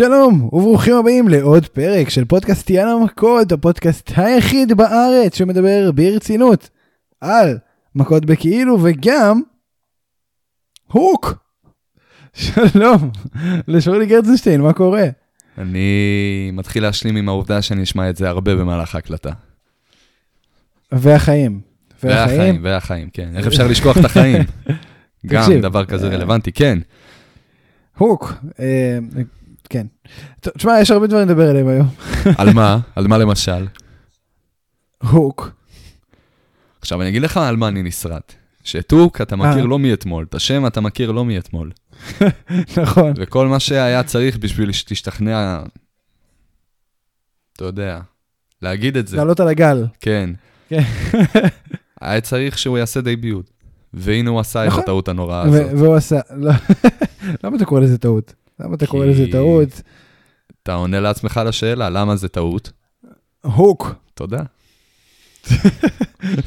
שלום וברוכים הבאים לעוד פרק של פודקאסט יאללה מכות, הפודקאסט היחיד בארץ שמדבר ברצינות על מכות בכאילו וגם הוק. שלום לשאולי גרצנשטיין, מה קורה? אני מתחיל להשלים עם העובדה שאני אשמע את זה הרבה במהלך ההקלטה. והחיים. והחיים, והחיים, כן. איך אפשר לשכוח את החיים? גם תקשיב, דבר כזה אה, רלוונטי, כן. הוק. כן. תשמע, יש הרבה דברים לדבר עליהם היום. על מה? על מה למשל? הוק. עכשיו, אני אגיד לך על מה אני נסרט. שטוק אתה מכיר אה. לא מאתמול, את השם אתה מכיר לא מאתמול. נכון. וכל מה שהיה צריך בשביל שתשתכנע, אתה יודע, להגיד את זה, לעלות על הגל. כן. כן. היה צריך שהוא יעשה דייביוט. והנה הוא עשה את נכון. הטעות הנוראה הזאת. והוא עשה, לא. למה אתה קורא לזה טעות? למה אתה קורא לזה טעות? אתה עונה לעצמך לשאלה, למה זה טעות? הוק. תודה.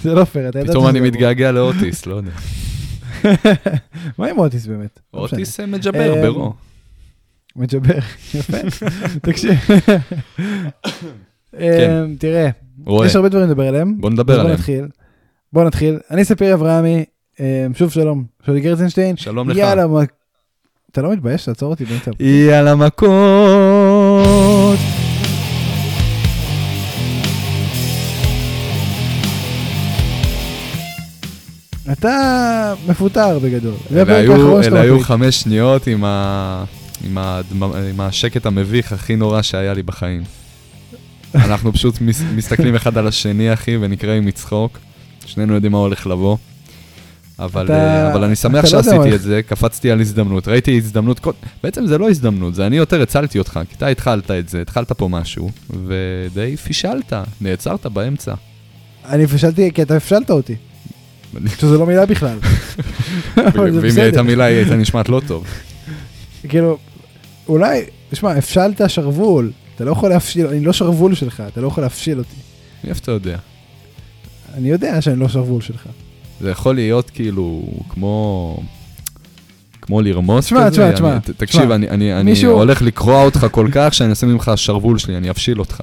זה לא פייר, אתה ידעת פתאום אני לא. מתגעגע לאוטיס, לא יודע. מה עם אוטיס באמת? לא. אוטיס אה, מדבר אמ, ברו. מג'בר, יפה. תקשיב. אמ, תראה, רואה, יש הרבה דברים לדבר עליהם. בוא נדבר אז בוא עליהם. נתחיל. בוא נתחיל. אני ספיר אברהמי, שוב שלום, שולי גרצנשטיין. שלום לך. יאללה, אתה לא מתבייש לעצור אותי באמצע? יאללה מכות. אתה מפוטר בגדול. אלה היו- אלה היו. חמש שניות עם ה- עם הדמ- עם השקט המביך הכי נורא שהיה לי בחיים. אנחנו פשוט מס- מסתכלים אחד על השני, אחי, ונקראים מצחוק. שנינו יודעים מה הולך לבוא. אבל, אתה- אה, אבל אני שמח לא שעשיתי הולך. את זה, קפצתי על הזדמנות, ראיתי הזדמנות, בעצם זה לא הזדמנות, זה אני יותר הצלתי אותך, כי אתה התחלת את זה, התחלת פה משהו, ודי פישלת, נעצרת באמצע. אני פשלתי כי אתה הפשלת אותי. שזה לא מילה בכלל. ואם היא הייתה. מילה, היא הייתה נשמעת לא טוב. כאילו, אולי, תשמע, הפשלת שרוול, אתה לא יכול להפשיל, אני לא שרוול שלך, אתה לא יכול להפשיל אותי. מאיפה אתה יודע? אני יודע שאני לא שרוול שלך. זה יכול להיות כאילו כמו... כמו לרמוס תשמע, כזה. תשמע, אני- תשמע, ת- תקשיב, תשמע. אני- אני אני מישהו- הולך לקרוע אותך כל כך שאני אעשה ממך שרוול שלי, אני אפשיל אותך.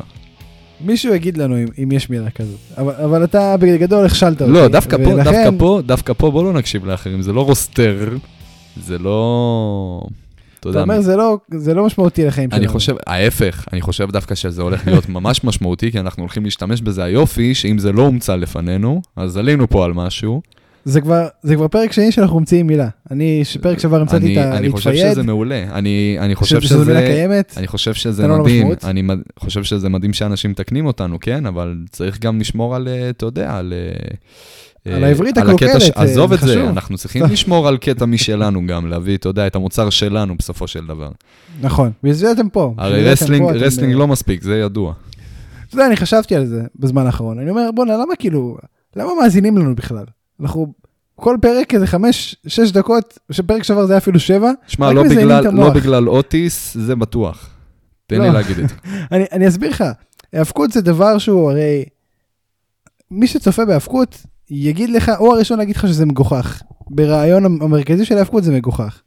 מישהו יגיד לנו אם, אם יש מילה כזאת, אבל, אבל אתה בגדול הכשלת אותי. לא, דווקא פה, ולכן- דווקא פה, דווקא פה, בוא לא נקשיב לאחרים, זה לא רוסטר, זה לא... אתה יודע, אומר זה לא, זה לא משמעותי לחיים שלנו. אני חושב, ההפך, אני חושב דווקא שזה הולך להיות ממש משמעותי, כי אנחנו הולכים להשתמש בזה היופי, שאם זה לא הומצא לפנינו, אז עלינו פה על משהו. זה כבר, זה כבר פרק שני שאנחנו ממציאים מילה. אני, פרק שעבר המצאתי את ה... אני חושב שזה מעולה, אני אני חושב שזו מילה שזה... קיימת. אני חושב שזה לו מדהים. אני חושב שזה מדהים שאנשים מתקנים אותנו, כן? אבל צריך גם לשמור על, אה, אתה יודע, על... אה, על העברית הקלוקלת, ש- אה, עזוב את זה, חשוב. אנחנו צריכים לשמור על קטע משלנו גם, להביא, אתה יודע, את המוצר שלנו בסופו של דבר. נכון, בשביל זה אתם פה. הרי wrestling אה, לא מספיק, זה ידוע. אתה יודע, אני חשבתי על זה בזמן האחרון. אני אומר, בואנה, למה כאילו, למה מאזינים לנו בכלל? אנחנו, כל פרק איזה חמש, שש דקות, שפרק שעבר זה היה אפילו שבע. שמע, לא בגלל- לא. בגלל אוטיס, זה בטוח. תן לי לא. להגיד את זה. אני, אני אסביר לך, האבקות זה דבר שהוא הרי, מי שצופה בהאבקות יגיד לך, הוא הראשון להגיד לך שזה מגוחך. ברעיון המ- המרכזי של האבקות זה מגוחך.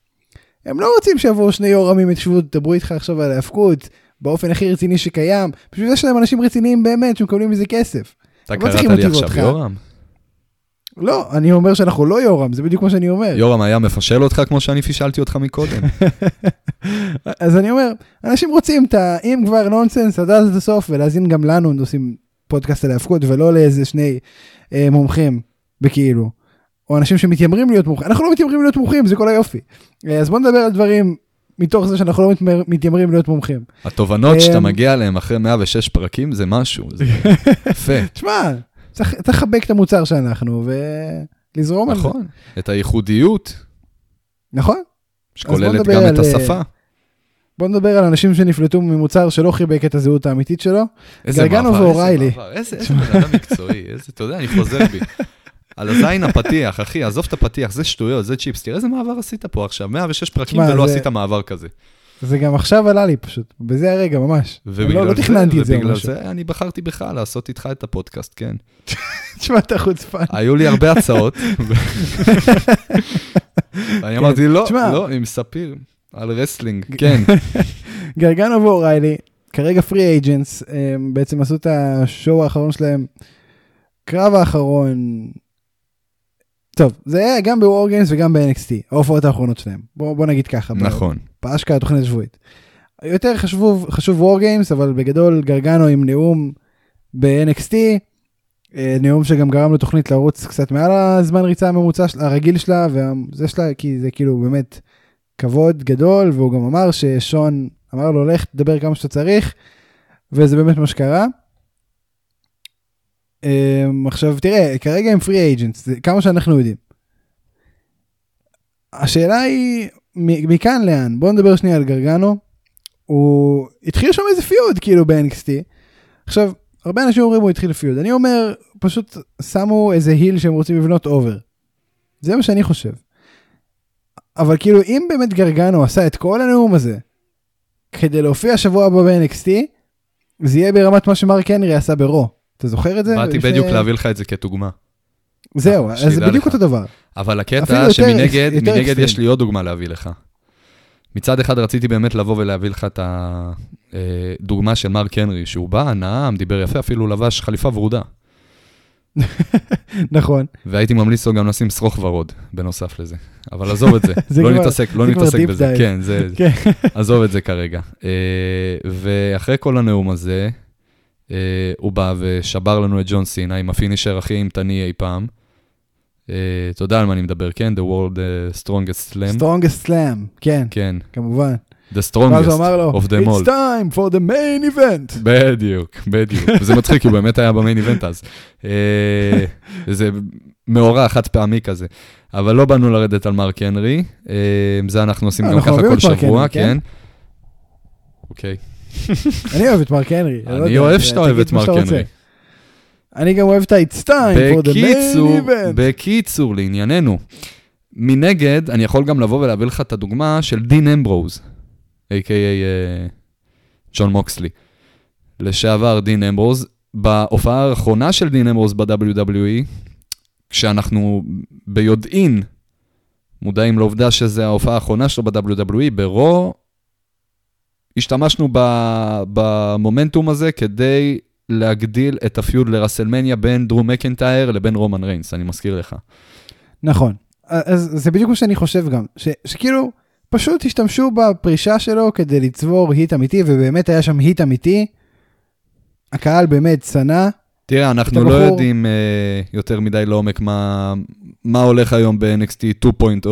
הם לא רוצים שיבואו שני יורמים יתשבו, דברו איתך עכשיו על האבקות, באופן הכי רציני שקיים. בשביל זה יש להם אנשים רציניים באמת שמקבלים מזה כסף. אתה לא קראת לי עכשיו ואותך. יורם? לא, אני אומר שאנחנו לא יורם, זה בדיוק מה שאני אומר. יורם היה מפשל אותך כמו שאני פישלתי אותך מקודם. אז אני אומר, אנשים רוצים את ה... אם כבר נונסנס, עד אז עד הסוף, ולהאזין גם לנו, עושים פודקאסט על האבקות, ולא לאיזה שני אה, מומחים, בכאילו. או אנשים שמתיימרים להיות מומחים. אנחנו לא מתיימרים להיות מומחים, זה כל היופי. אה, אז בוא נדבר על דברים מתוך זה שאנחנו לא מתמר- מתיימרים להיות מומחים. התובנות שאתה אמ, מגיע אליהן אחרי 106 פרקים זה משהו, זה יפה. תשמע, צריך לחבק את המוצר שאנחנו, ולזרום על זה. נכון, את הייחודיות, נכון? שכוללת גם על, את אה, השפה. בוא נדבר על אנשים שנפלטו ממוצר שלא חיבק את הזהות האמיתית שלו. איזה מעבר, איזה. מעבר, איזה איזה בן אדם מקצועי, איזה, אתה יודע, אני חוזר בי. על הזין הפתיח, אחי, עזוב את הפתיח, זה שטויות, זה צ'יפס, תראה איזה מעבר עשית פה עכשיו, 106 פרקים ולא עשית מעבר כזה. זה גם עכשיו עלה לי פשוט, בזה הרגע ממש. ובגלל לא, לא תכננתי את זה ובגלל. זה אני בחרתי בך לעשות איתך את הפודקאסט, כן. תשמע, אתה חוצפן. היו לי הרבה הצעות. ואני אמרתי, לא. לא, עם ספיר, על wrestling, כן. גרגנו ואוריילי, כרגע free agents, בעצם עשו את ה show האחרון שלהם, קרב האחרון. טוב, זה היה גם ב WarGames וגם ב-NXT, ההופעות האחרונות שלהם. בוא, בוא נגיד ככה. נכון. באשכרה תוכנית שבועית. יותר חשוב, חשוב WarGames, אבל בגדול גרגנו עם נאום ב-NXT, אה, נאום שגם גרם לתוכנית לרוץ קצת מעל הזמן ריצה הממוצע של- הרגיל שלה, וזה שלה, כי זה כאילו באמת כבוד גדול, והוא גם אמר ששון אמר לו, לך תדבר כמה שאתה צריך, וזה באמת מה שקרה. אמ, עכשיו תראה, כרגע הם פרי אייג'נטס, כמה שאנחנו יודעים. השאלה היא, מכאן לאן? בואו נדבר שנייה על גרגנו. הוא התחיל שם איזה feud כאילו ב-NXT. עכשיו, הרבה אנשים אומרים הוא התחיל feud. אני אומר, פשוט שמו איזה heel שהם רוצים לבנות over. זה מה שאני חושב. אבל כאילו, אם באמת גרגנו עשה את כל הנאום הזה כדי להופיע שבוע הבא ב-NXT, זה יהיה ברמת מה שמרק הנרי עשה ב Raw. אתה זוכר את זה? באתי לפני- בדיוק להביא לך את זה כדוגמה. זהו, אז זה בדיוק לך. אותו דבר. אבל הקטע שמנגד, יותר מנגד אקסטרים. יש לי עוד דוגמה להביא לך. מצד אחד רציתי באמת לבוא ולהביא לך את הדוגמה של מרק הנרי, שהוא בא, נאם, דיבר יפה, אפילו לבש חליפה ורודה. נכון. והייתי ממליץ לו גם לשים שרוך ורוד, בנוסף לזה. אבל עזוב את זה, זה לא נתעסק, לא זה נתעסק בזה. כן, זה, כן. עזוב את זה כרגע. אה, ואחרי כל הנאום הזה, אה, הוא בא ושבר לנו את ג'ון סינה עם הפינישר הכי אימתני אי פעם. אה, אתה יודע על מה אני מדבר, כן? The World uh, Strongest Slam. strongest slam, כן, כן, כמובן. The ואז Strongest הוא אמר לו, of them It's all. time for the main event. בדיוק, בדיוק. וזה מצחיק, כי הוא באמת היה במיין איבנט אז. אה, זה מאורע חד פעמי כזה. אבל לא באנו לרדת על מרק הנרי, אה, זה אנחנו עושים גם אנחנו ככה כל שבוע, כן? כן. אוקיי. אני אוהב את מרק הנרי. לא אני יודע, אוהב שאתה אוהב את מרק. הנרי. אני גם אוהב את ה-It's time for the main event. בקיצור, לענייננו. מנגד, אני יכול גם לבוא ולהביא לך את הדוגמה של דין אמברוז, a.k.a. אה, ג'ון מוקסלי. לשעבר דין אמברוז, בהופעה האחרונה של דין אמברוז ב-WWE, כשאנחנו ביודעין מודעים לעובדה שזו ההופעה האחרונה שלו ב-WWE, ברו, השתמשנו במומנטום הזה כדי להגדיל את הפיוד לרסלמניה בין דרום מקנטייר לבין רומן ריינס, אני מזכיר לך. נכון. אז זה בדיוק מה שאני חושב גם. ש- שכאילו, פשוט השתמשו בפרישה שלו כדי לצבור היט אמיתי, ובאמת היה שם היט אמיתי. הקהל באמת שנא. תראה, אנחנו לא הבחור- יודעים uh, יותר מדי לעומק מה, מה הולך היום ב-NXT 2.0.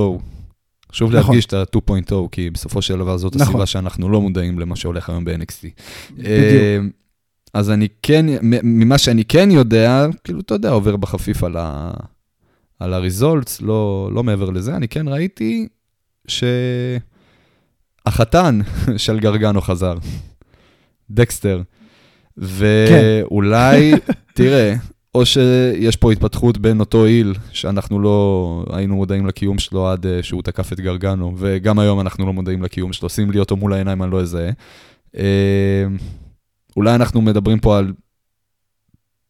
חשוב נכון. להדגיש את ה-2.0, כי בסופו של דבר זאת נכון. הסיבה שאנחנו לא מודעים למה שהולך היום ב-NXT. בדיוק. אה, אז אני כן, ממה שאני כן יודע, כאילו, אתה יודע, עובר בחפיף על, ה, על הריזולטס, לא, לא מעבר לזה, אני כן ראיתי שהחתן של גרגנו חזר, דקסטר. ואולי, תראה, או שיש פה התפתחות בין אותו איל, שאנחנו לא היינו מודעים לקיום שלו עד אה, שהוא תקף את גרגנו, וגם היום אנחנו לא מודעים לקיום שלו, שים לי אותו מול העיניים, אני לא אזהה. אה, אולי אנחנו מדברים פה על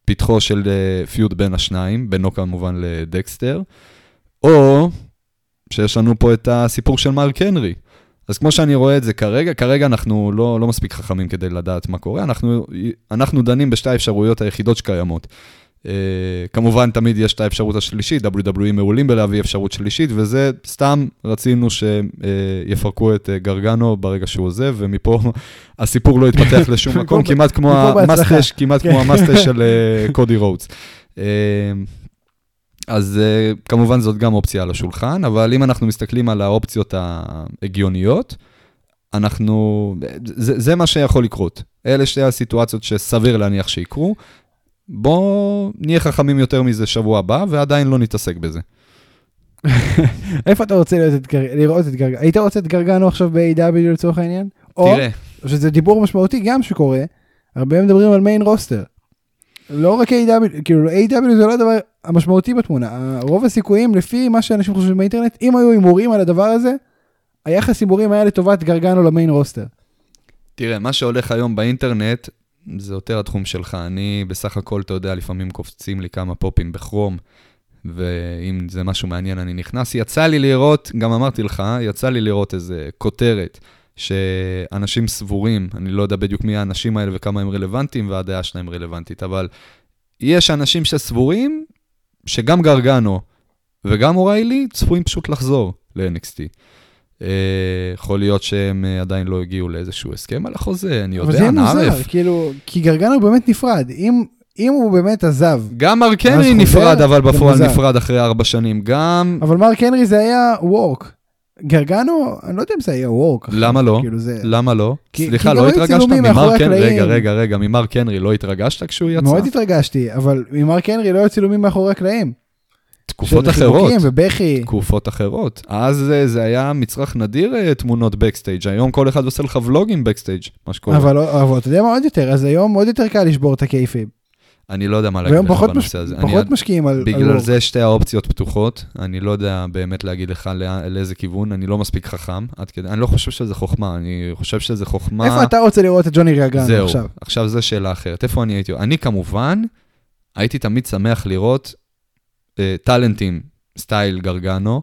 פתחו של אה, פיוד בין השניים, בינו כמובן לדקסטר, או שיש לנו פה את הסיפור של מרק הנרי. אז כמו שאני רואה את זה כרגע, כרגע אנחנו לא, לא מספיק חכמים כדי לדעת מה קורה, אנחנו, אנחנו דנים בשתי האפשרויות היחידות שקיימות. Uh, כמובן, תמיד יש את האפשרות השלישית, WWE מעולים בלהביא אפשרות שלישית, וזה סתם רצינו שיפרקו את uh, גרגנו ברגע שהוא עוזב, ומפה הסיפור לא התפתח לשום מקום, כמעט כמו. המאסטש, כמעט כן. כמו המאסטש של uh, קודי רודס. Uh, אז uh, כמובן זאת גם אופציה על השולחן, אבל אם אנחנו מסתכלים על האופציות ההגיוניות, אנחנו, זה, זה מה שיכול לקרות. אלה שתי הסיטואציות שסביר להניח שיקרו. בואו נהיה חכמים יותר מזה שבוע הבא, ועדיין לא נתעסק בזה. איפה אתה רוצה לראות את, גר... לראות את גרגנו? היית רוצה את גרגנו עכשיו ב-AW לצורך העניין? או תראה, שזה דיבור משמעותי גם שקורה, הרבה מדברים על מיין רוסטר. לא רק A.W, כאילו A.W זה לא הדבר המשמעותי בתמונה, רוב הסיכויים לפי מה שאנשים חושבים באינטרנט, אם היו הימורים על הדבר הזה, היחס הימורים היה לטובת גרגנו למיין רוסטר. תראה, מה שהולך היום באינטרנט, זה יותר התחום שלך. אני בסך הכל, אתה יודע, לפעמים קופצים לי כמה פופים בכרום, ואם זה משהו מעניין, אני נכנס. יצא לי לראות, גם אמרתי לך, יצא לי לראות איזה כותרת שאנשים סבורים, אני לא יודע בדיוק מי האנשים האלה וכמה הם רלוונטיים, והדעה שלהם רלוונטית, אבל יש אנשים שסבורים שגם גרגנו וגם אוריילי צפויים פשוט לחזור ל-NXT. אה, יכול להיות שהם אה, עדיין לא הגיעו לאיזשהו הסכם על החוזה, אני אבל זה יודע, יהיה מוזר, נערף. כאילו, כי גרגנו באמת נפרד. אם, אם הוא באמת עזב, גם מרק הנרי נפרד, אבל זה בפועל. נפרד אחרי ארבע שנים. גם... אבל מרק הנרי זה היה work. גרגנו, אני לא יודע אם זה היה work. למה לא? כאילו זה... למה לא? כי- סליחה, כי לא היו התרגשת ממרק הנרי? הקלעים. רגע, רגע, רגע, ממרק הנרי לא התרגשת כשהוא יצא? מאוד התרגשתי, אבל ממרק הנרי לא היו צילומים מאחורי הקלעים. תקופות של אחרות. חיבוקים ובכי. תקופות אחרות. אז אה, זה היה מצרך נדיר אה, תמונות backstage, היום כל אחד עושה לך ולוגים backstage, מה שקורה. אבל, אבל אתה יודע מה עוד יותר, אז היום עוד יותר קל לשבור את ה kayfabe. אני לא יודע מה להגיד לך פחות, מש... בנושא הזה. אני פחות משקיעים על... על בגלל וורק. זה שתי האופציות פתוחות, אני לא יודע באמת להגיד לך לא- לאיזה כיוון, אני לא מספיק חכם, עד כדי, אני לא חושב שזה חוכמה, אני חושב שזה חוכמה... איפה אתה רוצה לראות את ג'וני זהו, עכשיו? עכשיו זו שאלה אחרת, איפה אני הייתי? אני כמובן, הייתי תמיד שמח לראות אה, טאלנטים, סטייל גרגנו,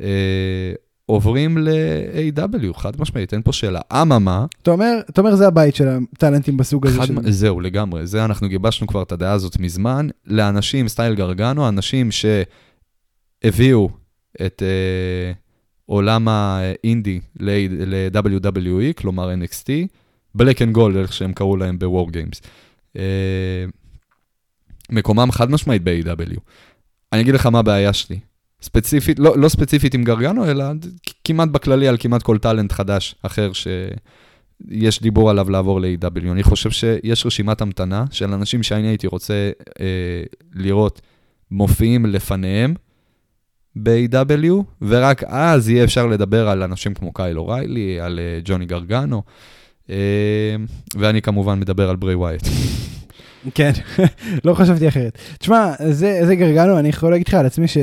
אה, עוברים ל-AW, חד משמעית, אין פה שאלה. אממה, אתה אומר, אתה אומר זה הבית של הטאלנטים בסוג הזה. של... מ- זהו, לגמרי. זה, אנחנו גיבשנו כבר את הדעה הזאת מזמן. לאנשים, סטייל גרגנו, אנשים שהביאו את אה, עולם האינדי ל-WWE, כלומר NXT, Black and Gold, איך שהם קראו להם ב-War Games. אה, מקומם חד משמעית ב-AEW. אני אגיד לך מה הבעיה שלי. ספציפית, לא, לא ספציפית עם גרגנו, אלא כמעט בכללי על כמעט כל טאלנט חדש אחר ש... יש דיבור עליו לעבור ל-AW. אני חושב שיש רשימת המתנה של אנשים שאני הייתי רוצה אה, לראות מופיעים לפניהם ב-AW, ורק אז יהיה אפשר לדבר על אנשים כמו קייל אוריילי, על אה, ג'וני גרגנו, אה, ואני כמובן מדבר על ברי ווייט. כן, לא חשבתי אחרת. תשמע, זה, זה גרגנו, אני יכול להגיד לך על עצמי ש...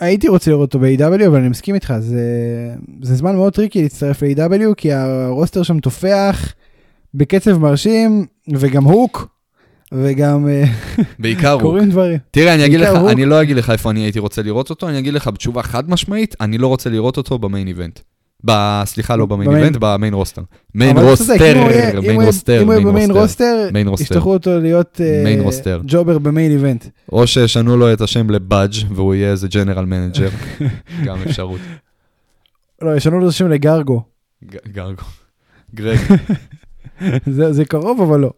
הייתי רוצה לראות אותו ב-AEW, אבל אני מסכים איתך, זה, זה זמן מאוד טריקי להצטרף ל-AEW, כי ה roster שם תופח בקצב מרשים, וגם הוק, וגם אה, בעיקר הוא. קורים דברים. תראה, אני אגיד לך, הוא- אני לא אגיד לך איפה אני הייתי רוצה לראות אותו, אני אגיד לך בתשובה חד משמעית, אני לא רוצה לראות אותו ב main event. ב... סליחה, לא ב main event, ב main roster. main roster, main roster, אם הוא יהיה main ב main roster. ישלחו אותו להיות אה, main roster. jobber ב main event. או שישנו לו את השם לבאג' והוא יהיה איזה general manager, גם אפשרות. לא, ישנו לו את השם לגרגו. גרגו. גרג. זה קרוב, אבל לא.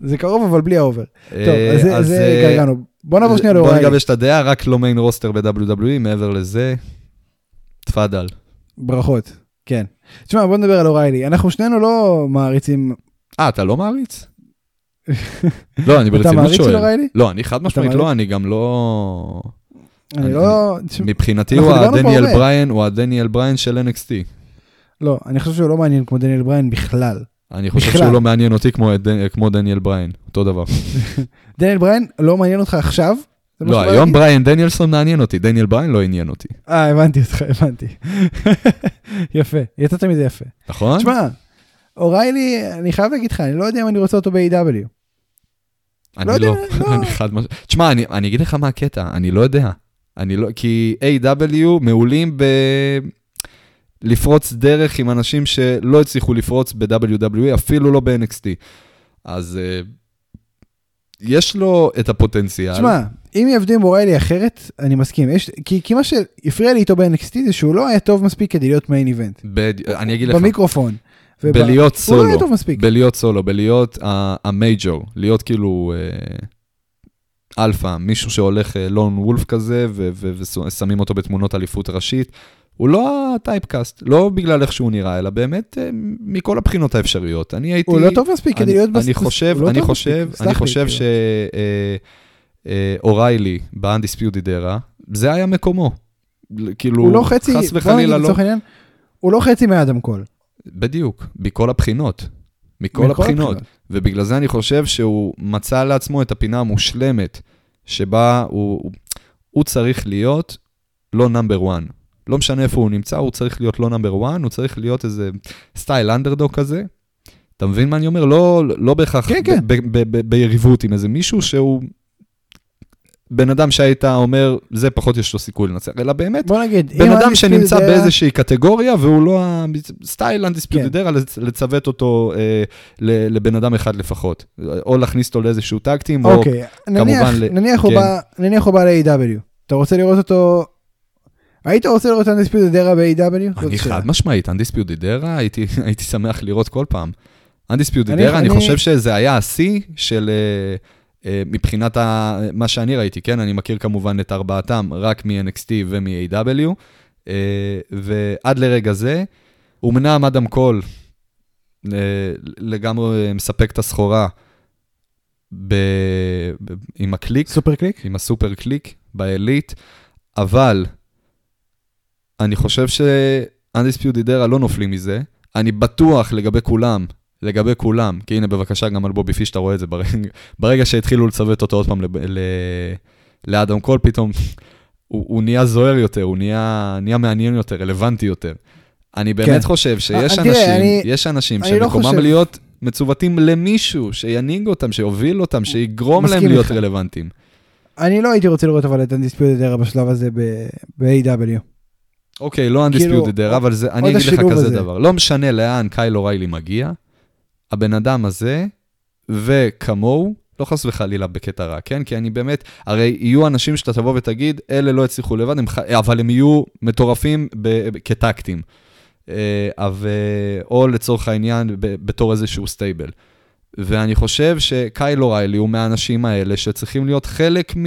זה קרוב, אבל בלי האובר. טוב, אה, אז זה- אה, גרגנו. בוא נעבור שנייה בוא לאוריילי. נגבש את הדעה, רק לא main roster ב-WWE, מעבר לזה, תפאדל. ברכות, כן. תשמע, בוא נדבר על אוריילי. אנחנו שנינו לא מעריצים... אה, אתה לא מעריץ? לא, אני אתה ברצינות מעריץ של שואל. אוריילי? לא, אני חד משמעית? לא, אני גם לא... אני לא... מבחינתי הוא הדניאל. בריין, הוא הדניאל בריין של NXT. לא, אני חושב שהוא לא מעניין כמו דניאל בריין בכלל. אני חושב. שהוא לא מעניין אותי כמו דניאל בריין, אותו דבר. דניאל בריין לא מעניין אותך עכשיו? לא, היום? בריין דניאלסון מעניין אותי, דניאל בריין לא עניין אותי. אה, הבנתי אותך, הבנתי. יפה, יצאת מזה יפה. נכון? תשמע, אוריילי, אני חייב להגיד לך, אני לא יודע אם אני רוצה אותו ב-AW. אני לא יודע, לא, לא. אני חד משמעית. תשמע, אני, אני אגיד לך מה הקטע, אני לא יודע. אני לא, כי A.W. מעולים ב... לפרוץ דרך עם אנשים שלא הצליחו לפרוץ ב-WWE, אפילו לא ב-NXT. אז uh, יש לו את הפוטנציאל. תשמע, אם יעבדו עם אוריילי אחרת, אני מסכים. יש, כי, כי מה שהפריע לי איתו ב-NXT זה שהוא לא היה טוב מספיק כדי להיות מיין איבנט. ב- אני אגיד לך, במיקרופון. בלהיות הוא לא היה סולו, טוב מספיק. בלהיות סולו, בלהיות ה major, להיות כאילו אה, אלפא, מישהו שהולך אה, lone wolf כזה, ושמים אותו בתמונות אליפות ראשית. הוא לא ה typecast, לא בגלל איך שהוא נראה, אלא באמת אה, מכל הבחינות האפשריות. אני הייתי... הוא לא טוב מספיק כדי להיות... בס- אני חושב, לא אני חושב, אני חושב כאילו. שאוריילי ב-Undisputed era, זה היה מקומו. כאילו, הוא לא חצי, חס וחלילה לא. העניין, הוא לא חצי מאדם קול. בדיוק, מכל הבחינות. מכל הבחינות. ובגלל זה אני חושב שהוא מצא לעצמו את הפינה המושלמת, שבה הוא, הוא, הוא צריך להיות לא number 1. לא משנה איפה הוא נמצא, הוא צריך להיות לא number 1, הוא צריך להיות איזה סטייל אנדרדוג כזה. אתה מבין מה אני אומר? לא, לא בהכרח כן, כן. ביריבות עם איזה מישהו שהוא בן אדם שהיית אומר, זה פחות יש לו סיכוי לנצח, אלא באמת, בוא נגיד, בן אדם שנמצא Era- באיזושהי קטגוריה, והוא לא הסטייל כן. אנדיספיוטד ארה, לצוות אותו אה, לבן אדם אחד לפחות. או להכניס אותו לאיזשהו טקטים, או... אוקיי, נניח, כמובן ל- נניח הוא כן. בא, נניח הוא בא ל-AW, אתה רוצה לראות אותו, היית רוצה לראות Undisputed Era ב-AW? אני חד משמעית, אנדיספיוטד ארה, הייתי שמח לראות כל פעם. אני- Era, אני חושב שזה היה השיא של... אה, אה, מבחינת ה- מה שאני ראיתי, כן? אני מכיר כמובן את ארבעתם רק מ-NXT ומ-AEW, אה, ועד לרגע זה, אמנם אדם קול לגמרי מספק את הסחורה ב- ב- עם ה Kliq, Super Kliq? עם ה Super Kliq ב Elite, אבל אני חושב ש-Undisputed Era לא נופלים מזה. אני בטוח לגבי כולם, לגבי כולם, כי הנה בבקשה גם על בובי פיש אתה רואה את זה, ברגע, ברגע שהתחילו לצוות אותו עוד פעם לב- ל- לאדם קול, פתאום הוא, הוא נהיה זוהר יותר, הוא נהיה, נהיה מעניין יותר, רלוונטי יותר. אני באמת כן. חושב שיש אה, אנשים, תראה, אני- יש אנשים לא שמקומם חושב. להיות מצוותים למישהו, שינהיג אותם, שיוביל אותם, שיגרום להם מסכים להיות. רלוונטיים. אני לא הייתי רוצה לראות אבל את Undisputed Era בשלב הזה ב-AEW. אוקיי, לא כאילו, undisputed era, אבל זה, אני אגיד לך כזה הזה. דבר. לא משנה לאן קייל אוריילי מגיע, הבן אדם הזה, וכמוהו, לא חס וחלילה בקטע רע, כן? כי אני באמת, הרי יהיו אנשים שאתה תבוא ותגיד, אלה לא הצליחו לבד, הם, ח- אבל הם יהיו מטורפים ב, כ tag team. אה, אבל, או לצורך העניין, ב, בתור איזשהו stable. ואני חושב שקייל אוריילי הוא מהאנשים האלה שצריכים להיות חלק מ...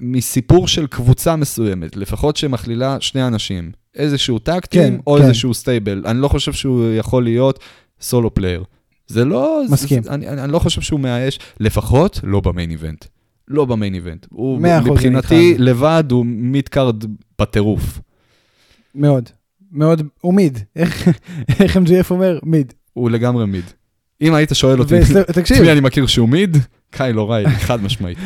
מסיפור של קבוצה מסוימת, לפחות שמכלילה שני אנשים, איזשהו tag team כן, או כן. איזשהו stable. אני לא חושב שהוא יכול להיות solo player. זה לא... מסכים. זה, אני, אני, אני לא חושב שהוא מאייש, לפחות לא ב main event. לא ב main event. הוא מבחינתי. לבד הוא midcard בטירוף. מאוד, מאוד, הוא mid. איך איך MJF אומר? mid. הוא לגמרי mid. אם היית שואל אותי, תקשיב, אני מכיר שהוא מיד? קייל אוריילי, חד משמעית.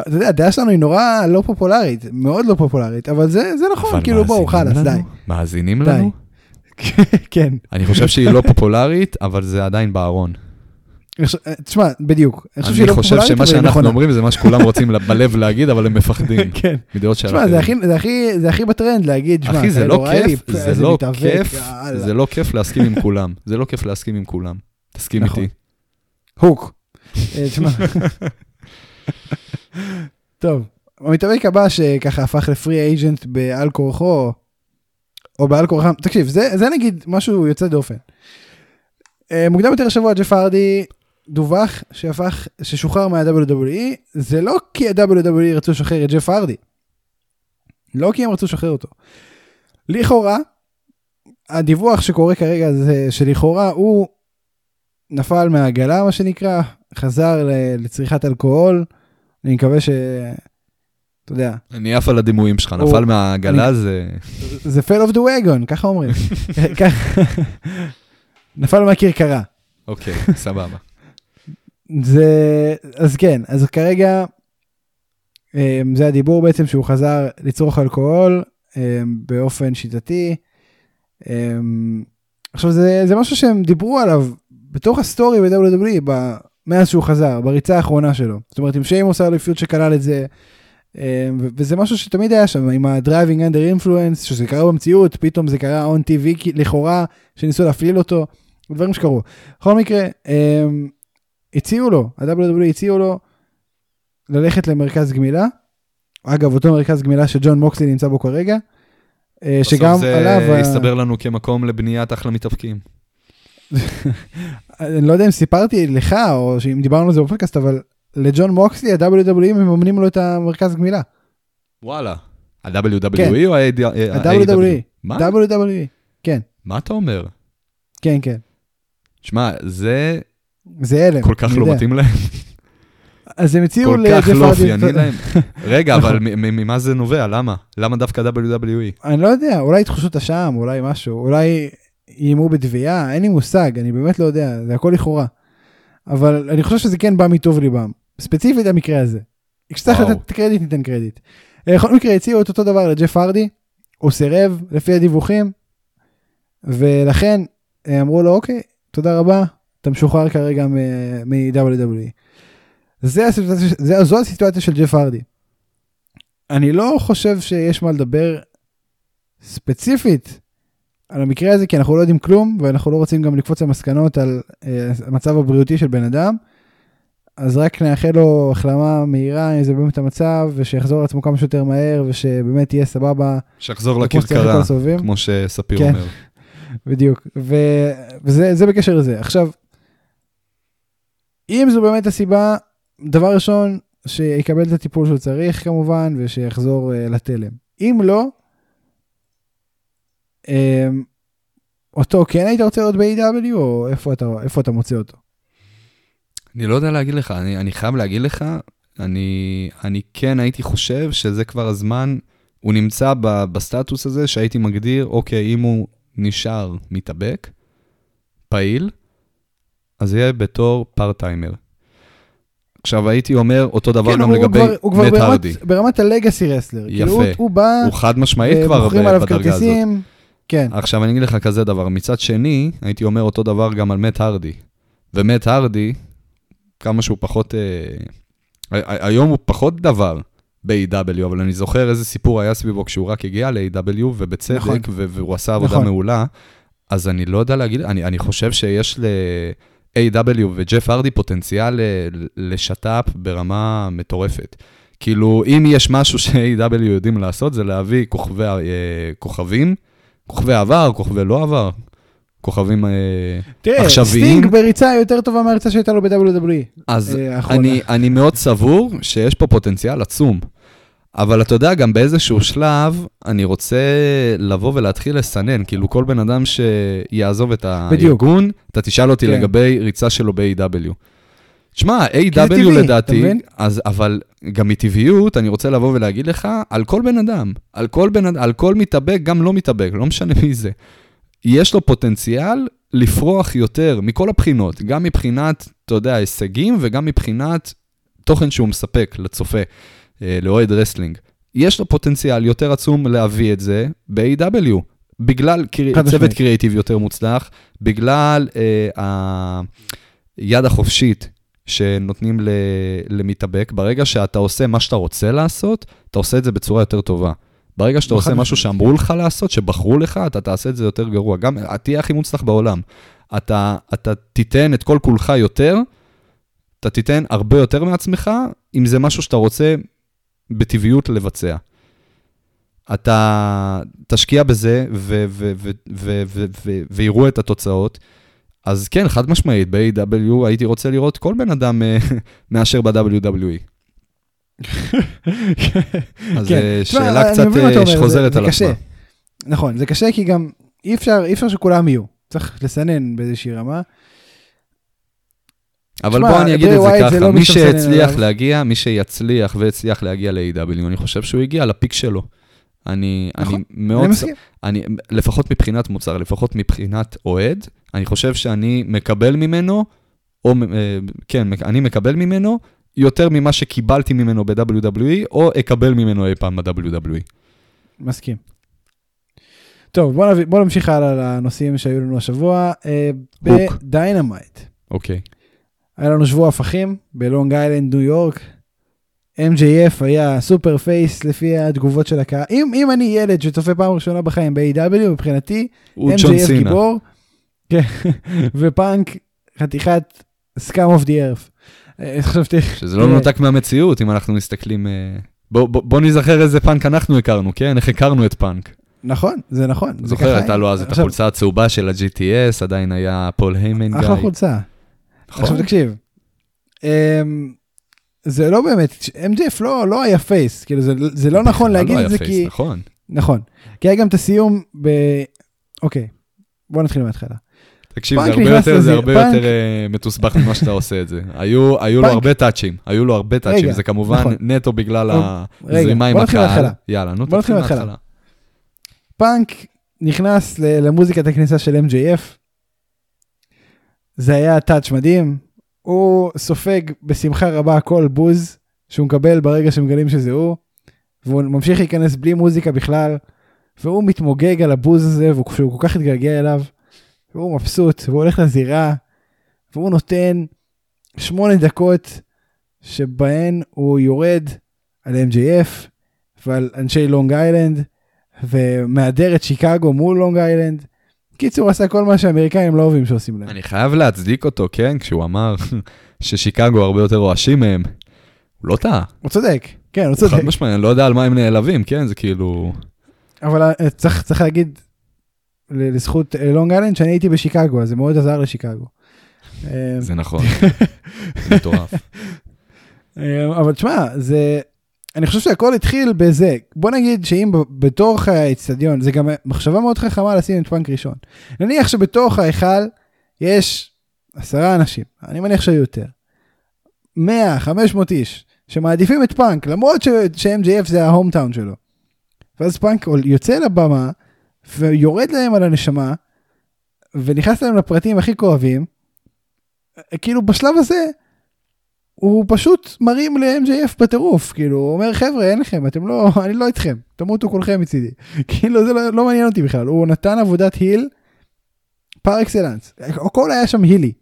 אתה יודע, הדעה שלנו היא נורא לא פופולרית, מאוד לא פופולרית, אבל זה זה נכון, כאילו בואו, חלאס, די. מאזינים. לנו? כן. אני חושב שהיא לא פופולרית, אבל זה עדיין בארון. חושב- תשמע, בדיוק. אני חושב לא שמה שאנחנו. אומרים זה מה שכולם רוצים בלב להגיד, אבל הם מפחדים. כן. מדעות של תשמע, זה הכי- בטרנד להגיד, שמע, אחי, זה לא כיף, זה לא כיף. זה לא כיף להסכים עם כולם. זה לא כיף להסכים עם כולם. תסכים נכון. איתי. הוק. אה, תשמע. טוב, המתאבק הבא שככה הפך לפרי אייג'נט בעל כורחו, או בעל כורחם, תקשיב, זה, זה נגיד משהו יוצא דופן. אה, מוקדם יותר השבוע ג'ף הרדי דווח שהפך, ששוחרר מה-WWE, זה לא כי ה-WWE רצו לשחרר את ג'ף הרדי. לא כי הם רצו לשחרר אותו. לכאורה, הדיווח שקורה כרגע זה שלכאורה הוא נפל מהעגלה מה שנקרא, חזר לצריכת אלכוהול, אני מקווה ש... אתה יודע, אני עף על הדימויים שלך, נפל מהעגלה זה... זה fell of the wagon, ככה אומרים. נפל מהכרכרה. אוקיי, סבבה. זה, אז כן, אז כרגע אמ, זה הדיבור בעצם שהוא חזר לצרוך אלכוהול אמ, באופן שיטתי. אמ, עכשיו זה, זה משהו שהם דיברו עליו בתוך ה story ב-WWE מאז שהוא חזר, בריצה האחרונה שלו. זאת אומרת עם שיימוס היה אליפות שכלל את זה. אמ, וזה משהו שתמיד היה שם עם ה driving under influence שזה קרה במציאות פתאום זה קרה on TV לכאורה שניסו להפליל אותו דברים שקרו. בכל מקרה אמ, הציעו לו, ה-WWE הציעו לו ללכת למרכז גמילה. אגב, אותו מרכז גמילה שג'ון מוקסלי נמצא בו כרגע. אה, שגם בסוף עליו, זה ה- יסתבר לנו כמקום לבניית אחלה מתאבקים. אני לא יודע אם סיפרתי לך או שאם דיברנו על זה בפודקאסט, אבל לג'ון מוקסלי ה-WWE מממנים לו את המרכז גמילה. וואלה. ה-WWE כן. או ה-AW? ה-WWE. מה? WWE. כן, מה אתה אומר? כן, כן. שמע, זה זה הלם. כל כך לא. מתאים להם, אז הם הציעו כל לג'ף כך לא אופייני להם. רגע, נכון. אבל מ- ממה זה נובע? למה? למה דווקא WWE? אני לא יודע, אולי תחושות אשם, אולי משהו, אולי איימו בתביעה, אין לי מושג, אני באמת לא יודע, זה הכל לכאורה. אבל אני חושב שזה כן בא מטוב ליבם, ספציפית המקרה הזה. כשצריך. לתת קרדיט, ניתן קרדיט. אה, בכל מקרה הציעו את אותו דבר לג'ף הרדי, הוא סירב לפי הדיווחים, ולכן אה, אמרו לו, אוקיי, תודה רבה, אתה משוחרר כרגע מ-WWE. זה הסיטואציה, זה, זו הסיטואציה של ג'ף הרדי. אני לא חושב שיש מה לדבר ספציפית על המקרה הזה, כי אנחנו לא יודעים כלום, ואנחנו לא רוצים גם לקפוץ למסקנות על אה, המצב הבריאותי של בן אדם. אז רק נאחל לו החלמה מהירה, אם זה באמת המצב, ושיחזור לעצמו כמה שיותר מהר, ושבאמת יהיה סבבה. שיחזור לכרכרה. כמו שספיר כן. אומר. בדיוק, ו... וזה זה בקשר לזה. עכשיו, אם זו באמת הסיבה, דבר ראשון, שיקבל את הטיפול שהוא צריך כמובן, ושיחזור uh, לתלם. אם לא, אותו כן היית רוצה לראות ב-AW, או איפה אתה, איפה אתה מוצא אותו? אני לא יודע להגיד לך, אני, אני חייב להגיד לך, אני, אני כן הייתי חושב שזה כבר הזמן, הוא נמצא ב, בסטטוס הזה שהייתי מגדיר, אוקיי, אם הוא נשאר מתאבק, פעיל, אז יהיה בתור part-timer. עכשיו הייתי אומר אותו דבר כן, גם הוא, לגבי הוא כבר, הוא כבר מת ברמת, הרדי. ברמת ה legacy wrestler. כאילו הוא, יפה. הוא בא, הוא חד משמעית כבר ב- עליו בדרגה הזאת. כן, עכשיו אני אגיד לך כזה דבר, מצד שני, הייתי אומר אותו דבר גם על מת הרדי. ומט הרדי, כמה שהוא פחות, אה, היום הוא פחות דבר ב-AW, אבל אני זוכר איזה סיפור היה סביבו כשהוא רק הגיע ל-AW, ובצדק, נכון. והוא עשה עבודה נכון. מעולה, אז אני לא יודע להגיד, אני, אני חושב שיש ל-AW וג'ף הרדי פוטנציאל ל- לשת"פ ברמה מטורפת. כאילו, אם יש משהו ש-AW יודעים לעשות, זה להביא כוכבי, אה, כוכבים, כוכבי עבר, כוכבי לא עבר, כוכבים... אה, תראה, עכשוויים. סטינג בריצה יותר טובה מהריצה שהייתה לו ב-WWE. אז אה. אני, אני מאוד סבור שיש פה פוטנציאל עצום. אבל אתה יודע, גם באיזשהו שלב, אני רוצה לבוא ולהתחיל לסנן. כאילו, כל בן אדם שיעזוב את בדיוק. הארגון, אתה תשאל אותי כן. לגבי ריצה שלו ב-AEW. תשמע, זה AEW לדעתי? אז, אבל גם מטבעיות, אני רוצה לבוא ולהגיד לך, על כל בן אדם, על כל, בן, על כל מתאבק, גם לא מתאבק, לא משנה מי זה. יש לו פוטנציאל לפרוח יותר מכל הבחינות, גם מבחינת, אתה יודע, הישגים וגם מבחינת תוכן שהוא מספק לצופה, אה, לאוהד wrestling. יש לו פוטנציאל יותר עצום להביא את זה ב-AEW, בגלל קרי... צוות. קריאיטיב יותר מוצלח, בגלל אה, היד החופשית שנותנים. למתאבק. ברגע שאתה עושה מה שאתה רוצה לעשות, אתה עושה את זה בצורה יותר טובה. ברגע שאתה חד עושה משהו. שאמרו לך לעשות, שבחרו לך, אתה תעשה את זה יותר גרוע. גם, תהיה הכי מוצלח בעולם. אתה, אתה תיתן את כל כולך יותר, אתה תיתן הרבה יותר מעצמך, אם זה משהו שאתה רוצה בטבעיות לבצע. אתה תשקיע בזה ויראו את התוצאות. אז כן, חד משמעית, ב-AW הייתי רוצה לראות כל בן אדם אה, מאשר ב-WWE. אז כן. אה, שאלה קצת אה, שחוזרת על. עצמה. נכון, זה קשה כי גם אי אפשר, אי אפשר שכולם יהיו. צריך לסנן באיזושהי רמה. אבל בוא אני אגיד את זה ככה, לא מי שהצליח. להגיע, מי שיצליח והצליח להגיע ל-AW, אני חושב שהוא הגיע לפיק שלו. אני, נכון, אני מאוד, אני. אני, לפחות מבחינת מוצר, לפחות מבחינת אוהד, אני חושב שאני מקבל ממנו, או, אה, כן, אני מקבל ממנו יותר ממה שקיבלתי ממנו ב-WWE, או אקבל ממנו אי פעם ב-WWE. מסכים. טוב, בוא, נביא, בוא נמשיך הלאה לנושאים שהיו לנו השבוע. אה. ב-Dynamite. אוקיי. היה לנו שבוע הפוך בלונג איילנד, ניו יורק. MJF היה super face לפי התגובות של הקהל. אם, אם אני ילד שצופה פעם ראשונה בחיים ב-AEW, מבחינתי, MJF. גיבור, כן, ופאנק חתיכת scum of the earth. חשבתי, שזה לא מנותק מהמציאות, אם אנחנו מסתכלים... אה, בוא, בוא, בוא נזכר איזה פאנק אנחנו הכרנו, כן? איך הכרנו את פאנק. נכון, זה נכון. זוכר, הייתה. לו אז את החולצה הצהובה של ה-GTS, עדיין היה פול היימן guy. אחלה חולצה. נכון? עכשיו תקשיב, אמ, זה לא באמת, MJF לא, לא היה face, כאילו זה, זה לא נכון להגיד לא את זה כי, נכון. נכון, כי היה גם את הסיום ב... אוקיי, בוא נתחיל מההתחלה. תקשיב, זה הרבה יותר, זה הרבה יותר אה, מתוסבך ממה שאתה עושה את זה. היו היו לו הרבה טאצ'ים, היו לו הרבה טאצ'ים, זה כמובן נכון. נטו בגלל הזרימה עם הקהל. יאללה, נו, תתחיל מההתחלה. פאנק נכנס למוזיקת הכניסה של MJF, זה היה טאץ' מדהים, הוא סופג בשמחה רבה כל בוז שהוא מקבל ברגע שמגלים שזה הוא, והוא ממשיך להיכנס בלי מוזיקה בכלל, והוא מתמוגג על הבוז הזה, והוא כל כך התגעגע אליו, והוא מבסוט, והוא הולך לזירה, והוא נותן שמונה דקות שבהן הוא יורד על MJF ועל אנשי לונג איילנד, ומהדר את שיקגו מול לונג איילנד. קיצור, הוא עשה כל מה שהאמריקאים לא אוהבים שעושים להם. אני חייב להצדיק אותו, כן, כשהוא אמר ששיקגו הרבה יותר רועשים מהם. הוא לא טעה. הוא צודק, כן, הוא צודק. חד משמעי, אני לא יודע על מה הם נעלבים, כן, זה כאילו... אבל אה, צריך, צריך להגיד לזכות אה, לונג איילנד שאני הייתי בשיקגו, אז זה מאוד עזר לשיקגו. אה, זה נכון, זה מטורף. אה, אבל תשמע, זה... אני חושב שהכל התחיל בזה. בוא נגיד שאם בתוך האצטדיון, זה גם מחשבה מאוד חכמה לשים את פאנק ראשון. נניח שבתוך ההיכל יש עשרה אנשים, אני מניח שהיו יותר. 100, 500 איש, שמעדיפים את פאנק, למרות ש-MJF זה ההום טאון שלו. ואז פאנק יוצא לבמה, ויורד להם על הנשמה, ונכנס להם לפרטים הכי כואבים, כאילו בשלב הזה, הוא פשוט מרים ל-MJF בטירוף, כאילו, הוא אומר חבר'ה אין לכם, אתם לא, אני לא איתכם, תמותו כולכם מצידי. כאילו זה לא, לא מעניין אותי בכלל, הוא נתן עבודת היל פר אקסלנס, הכל היה שם הילי,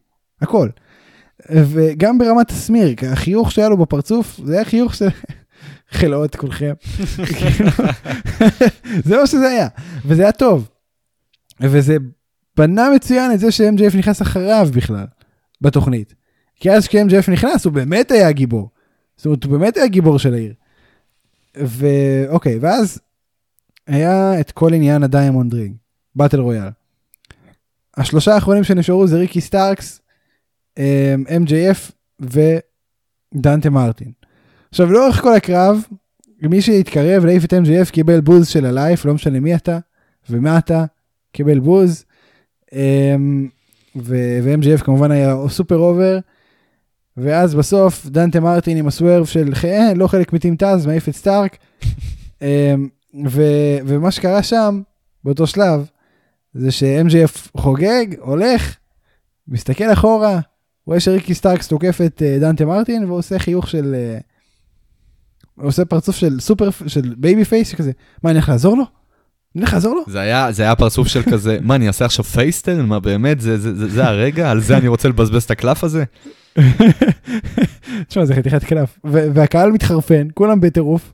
הכל. וגם ברמת הסמיר, החיוך שהיה לו בפרצוף, זה היה חיוך של חלאות כולכם. זה מה שזה היה, וזה היה טוב. וזה בנה מצוין את זה ש-MJF נכנס אחריו בכלל, בתוכנית. כי אז כשאם.ג'ף נכנס הוא באמת היה גיבור. זאת אומרת הוא באמת היה גיבור של העיר. ואוקיי ואז היה את כל עניין ה-diamond ring, battle royal. השלושה האחרונים שנשארו זה ריקי סטארקס, MJF ודנטה מרטין. עכשיו לאורך כל הקרב מי שהתקרב את MJF קיבל בוז של החיים לא משנה מי אתה ומה אתה קיבל בוז. אמ, ו-MJF כמובן היה super over. ואז בסוף דנטה מרטין עם הסוורב של אה, לא חלק מ-Team Taz מעיף את סטארקס. אמ, ו- ומה שקרה שם באותו שלב זה ש-MJF חוגג הולך מסתכל אחורה רואה שריקי סטארקס תוקף את אה, דנטה מרטין והוא עושה חיוך של הוא עושה פרצוף של סופר של babyface כזה מה אני הולך לעזור לו? אני הולך לעזור לו? זה היה, זה היה פרצוף של כזה, מה, אני אעשה עכשיו face turn? מה, באמת? זה, זה, זה, זה הרגע? על זה אני רוצה לבזבז את הקלף הזה? תשמע זה חתיכת קלף והקהל מתחרפן כולם בטירוף.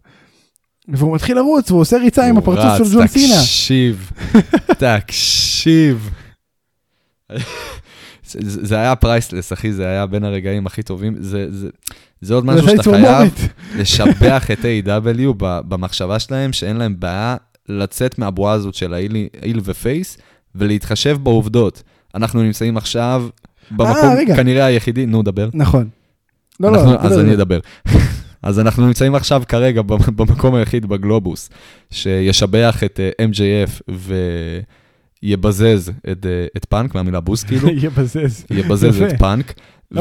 והוא מתחיל לרוץ והוא עושה ריצה עם הפרצוף של ג'ון סינה. תקשיב, תקשיב. זה היה priceless, אחי, זה היה בין הרגעים הכי טובים. זה, זה, זה עוד משהו שאתה. חייב לשבח את AEW במחשבה שלהם, שאין להם בעיה לצאת מהבועה הזאת של ה-heel ו-face, ולהתחשב בעובדות. אנחנו נמצאים עכשיו במקום רגע. כנראה היחידי, נו, דבר. נכון. לא, אנחנו, לא, אז לא, אני לא. אדבר. אז אנחנו נמצאים עכשיו כרגע במ- במקום היחיד בגלובוס, שישבח את אה, MJF ויבזז את, אה, את פאנק, מהמילה בוז כאילו, יבזז. יבזז. את פאנק, ו...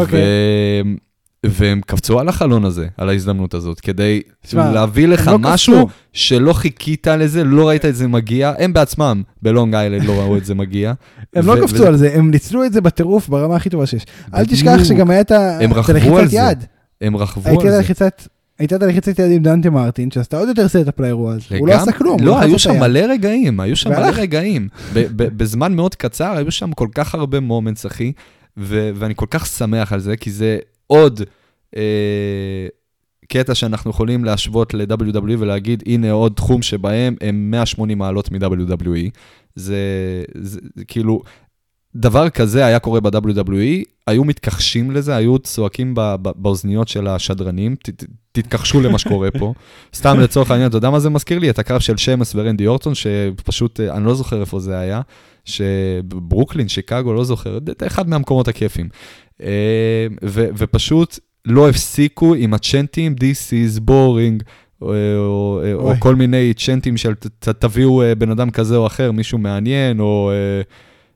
והם קפצו על החלון הזה, על ההזדמנות הזאת, כדי תשמע, להביא לך לא משהו קפצו. שלא חיכית לזה, לא ראית את זה מגיע, הם בעצמם בלונג איילנד לא ראו את זה מגיע. הם לא קפצו על זה, הם ניצלו את זה בטירוף ברמה הכי טובה שיש. אל בדיוק. תשכח שגם היה את ה- הם את רכבו הלחיצת על זה. יד. הם רכבו הייתה על זה. הלחיצת, הייתה את הלחיצת יד עם דנטה מרטין, שעשתה עוד יותר סטאפ לאירוע הזה. הוא לא. עשה כלום. לא, חזר היו שם. מלא רגעים, היו שם מלא. רגעים. בזמן מאוד קצר, היו שם כל כך הרבה מומנטס, אחי, ו- ואני כל כך שמח על זה, כי זה עוד אה, קטע שאנחנו יכולים להשוות ל-WWE ולהגיד, הנה עוד תחום שבהם הם 180 מעלות מ-WWE. זה, זה, זה כאילו, דבר כזה היה קורה ב-WWE, היו מתכחשים לזה, היו צועקים ב- ב- באוזניות של השדרנים, ת, ת, תתכחשו למה שקורה פה. סתם לצורך העניין, אתה יודע מה זה מזכיר לי? את הקרב של שמס ורנדי אורטון, שפשוט, אה, אני לא זוכר איפה זה היה, שברוקלין, שיקגו, לא זוכר, ד- אחד מהמקומות הכיפים. אה, ו- ופשוט לא הפסיקו עם הצ'נטים, This is boring. או, או, או. כל מיני צ'נטים של ת- ת- תביאו אה, בן אדם כזה או אחר, מישהו מעניין, או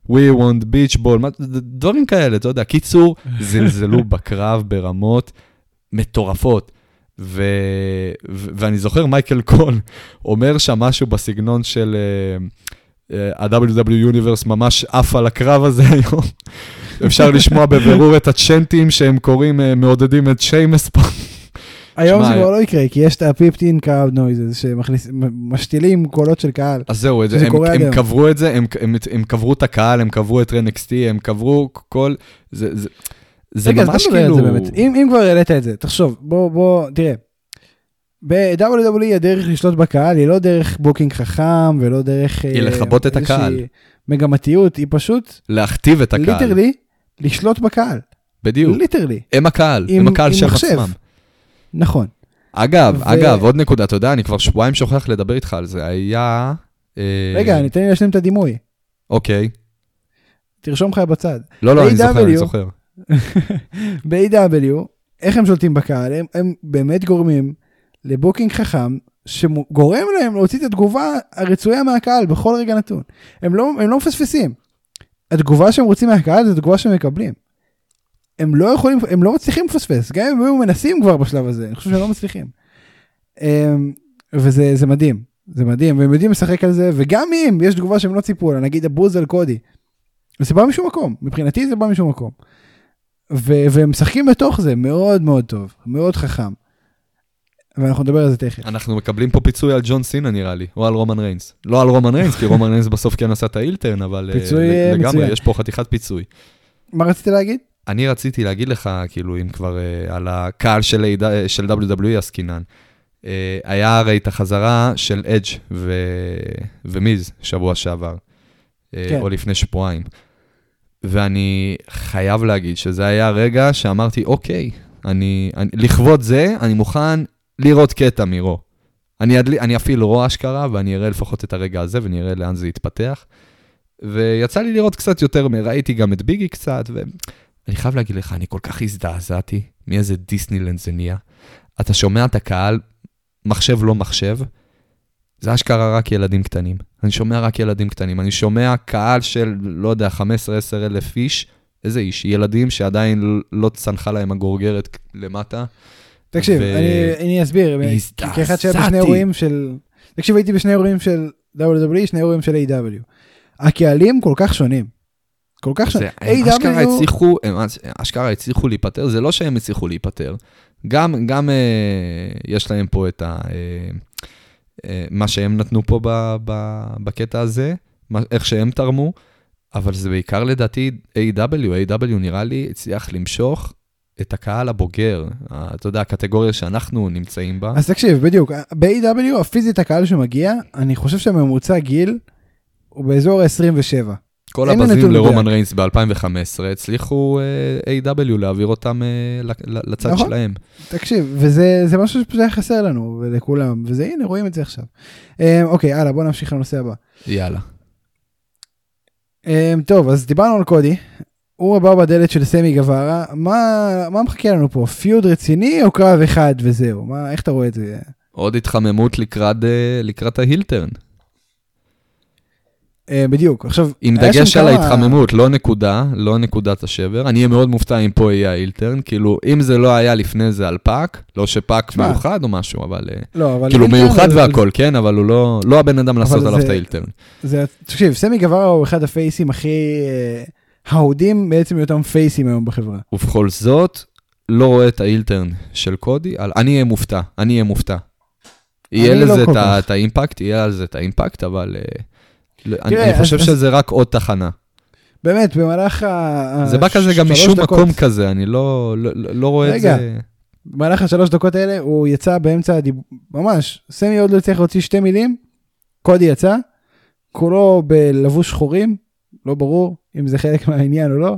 We want beach ball, מה- דברים כאלה, אתה יודע. קיצור, זלזלו בקרב ברמות מטורפות. ו... ו... ואני זוכר מייקל קול אומר שם משהו בסגנון של uh, uh, ה-WW Universe ממש עף על הקרב הזה היום. אפשר לשמוע בבירור את הצ'נטים שהם קוראים, uh, מעודדים את שיימס פה. היום זה כבר לא יקרה, כי יש את ה-15 crowd noises שמשתילים קולות של קהל. אז זהו, זה, הם, הם. קברו את זה, הם, הם, הם קברו את הקהל, הם קברו את NXT, הם קברו כל... זה, זה, זה רגע, אז ממש על כאילו... זה באמת. אם, אם כבר העלית את זה, תחשוב, בוא, בוא, תראה. ב-WWE הדרך לשלוט בקהל היא לא דרך booking חכם ולא דרך... היא אה, לכבות את הקהל. מגמתיות, היא פשוט להכתיב את הקהל. literally לשלוט בקהל. בדיוק. literally. הם הקהל, עם- הם הקהל של. עצמם. נכון. אגב, ו- אגב, עוד נקודה, אתה יודע, אני כבר שבועיים שוכח לדבר איתך על זה. היה... אה, רגע, אני תן לי להשלים את הדימוי. אוקיי. תרשום לך בצד. לא, לא, אני זוכר, אני. זוכר. ב-AEW, איך הם שולטים בקהל? הם, הם באמת גורמים ל-booking חכם, שגורם להם להוציא את התגובה הרצויה מהקהל בכל רגע נתון. הם לא, הם לא מפספסים. התגובה שהם רוצים מהקהל זה תגובה שהם מקבלים. הם לא יכולים, הם לא מצליחים לפספס, גם אם הם היו מנסים כבר בשלב הזה, אני חושב שהם לא מצליחים. אמ, וזה זה מדהים, זה מדהים, והם יודעים לשחק על זה, וגם אם יש תגובה שהם לא ציפו לה, נגיד הבוז על קודי, זה בא משום מקום, מבחינתי זה בא משום מקום. ו- והם משחקים בתוך זה מאוד מאוד טוב, מאוד חכם. ואנחנו נדבר על זה תכף. אנחנו מקבלים פה פיצוי על ג'ון סינה נראה לי, או על רומן ריינס. לא על רומן ריינס, כי רומן ריינס בסוף כן עשה את ה-heel turn, אבל אה, פיצוי, אה, לגמרי, מצוין. יש פה חתיכת פיצוי. מה רצית להגיד? אני רציתי להגיד לך, כאילו, אם כבר אה, על הקהל של, של WWE עסקינן, אה, היה הרי את החזרה של אדג' ו... ומיז שבוע שעבר, אה, כן. או לפני שבועיים. ואני חייב להגיד שזה היה הרגע שאמרתי, אוקיי, אני, אני, לכבוד זה, אני מוכן לראות קטע מרו. אני, אדלי, אני אפעיל רו אשכרה, ואני אראה לפחות את הרגע הזה, ואני אראה לאן זה יתפתח. ויצא לי לראות קצת יותר, ראיתי גם את ביגי קצת, ואני חייב להגיד לך, אני כל כך הזדעזעתי מאיזה דיסנילנד זה נהיה. אתה שומע את הקהל, מחשב לא מחשב, זה אשכרה רק ילדים קטנים. אני שומע רק ילדים קטנים. אני שומע קהל של, לא יודע, 15-10 אלף איש, איזה איש? ילדים שעדיין לא צנחה להם הגורגרת למטה. תקשיב, ו- אני, אני אסביר. הזדעזעתי. כאחד שהיה בשני אירועים של... תקשיב, הייתי בשני אירועים של WWE, שני אירועים של A.W. הקהלים כל כך שונים. כל כך שונים. הם אשכרה הצליחו, הם אשכרה הצליחו להיפטר, זה לא שהם הצליחו להיפטר. גם, גם אה, יש להם פה את ה... אה, אה, מה שהם נתנו פה ב, ב, בקטע הזה, מה, איך שהם תרמו, אבל זה בעיקר לדעתי A.W. A.W. נראה לי הצליח למשוך את הקהל הבוגר, אתה יודע, הקטגוריה שאנחנו נמצאים בה. אז תקשיב, בדיוק, ב-A.W. הפיזית הקהל שמגיע, אני חושב שהממוצע גיל הוא באזור ה-27. כל הבזים לרומן. ריינס ב-2015 הצליחו אה, A.W. להעביר אותם ל- לצד נכון. שלהם. תקשיב, וזה זה משהו שפשוט היה חסר לנו ולכולם, וזה הנה רואים את זה עכשיו. אה, אוקיי, הלאה, בוא נמשיך לנושא הבא. יאללה. אה, טוב, אז דיברנו על קודי. הוא הבא בדלת של סמי גווארה, מה, מה מחכה לנו פה? feud רציני או קרב אחד וזהו? מה, איך אתה רואה את זה? עוד התחממות לקראת, לקראת ה heel turn. אה, בדיוק, עכשיו, עם דגש על ההתחממות, לא נקודה, לא נקודת השבר. אני אהיה מאוד מופתע אם פה יהיה ה heel turn. כאילו, אם זה לא היה לפני זה על פאק, לא שפאק מיוחד או משהו, אבל... אה, לא, אבל... כאילו, מיוחד והכל, כן? אבל הוא לא, לא הבן אדם לעשות עליו את ההילטרן. זה, תקשיב, סמי גווארה הוא אחד הפייסים הכי אה, אהודים בעצם מאותם פייסים היום בחברה. ובכל זאת, לא רואה את ההילטרן של קודי. אני אהיה מופתע, אני אהיה מופתע. יהיה לא לזה את האימפקט, יהיה על זה את האימפקט, אבל... אה, אני תראה, אני חושב אז- אז- שזה רק עוד תחנה. באמת, במהלך ה... זה בא כזה גם משום דקות- מקום כזה, אני לא לא- לא רואה את רגע. זה. במהלך השלוש דקות האלה הוא יצא באמצע הדיבור, ממש, סמי עוד לא הצליח להוציא שתי מילים, קודי יצא, כולו בלבוש שחורים, לא ברור אם זה חלק מהעניין או לא,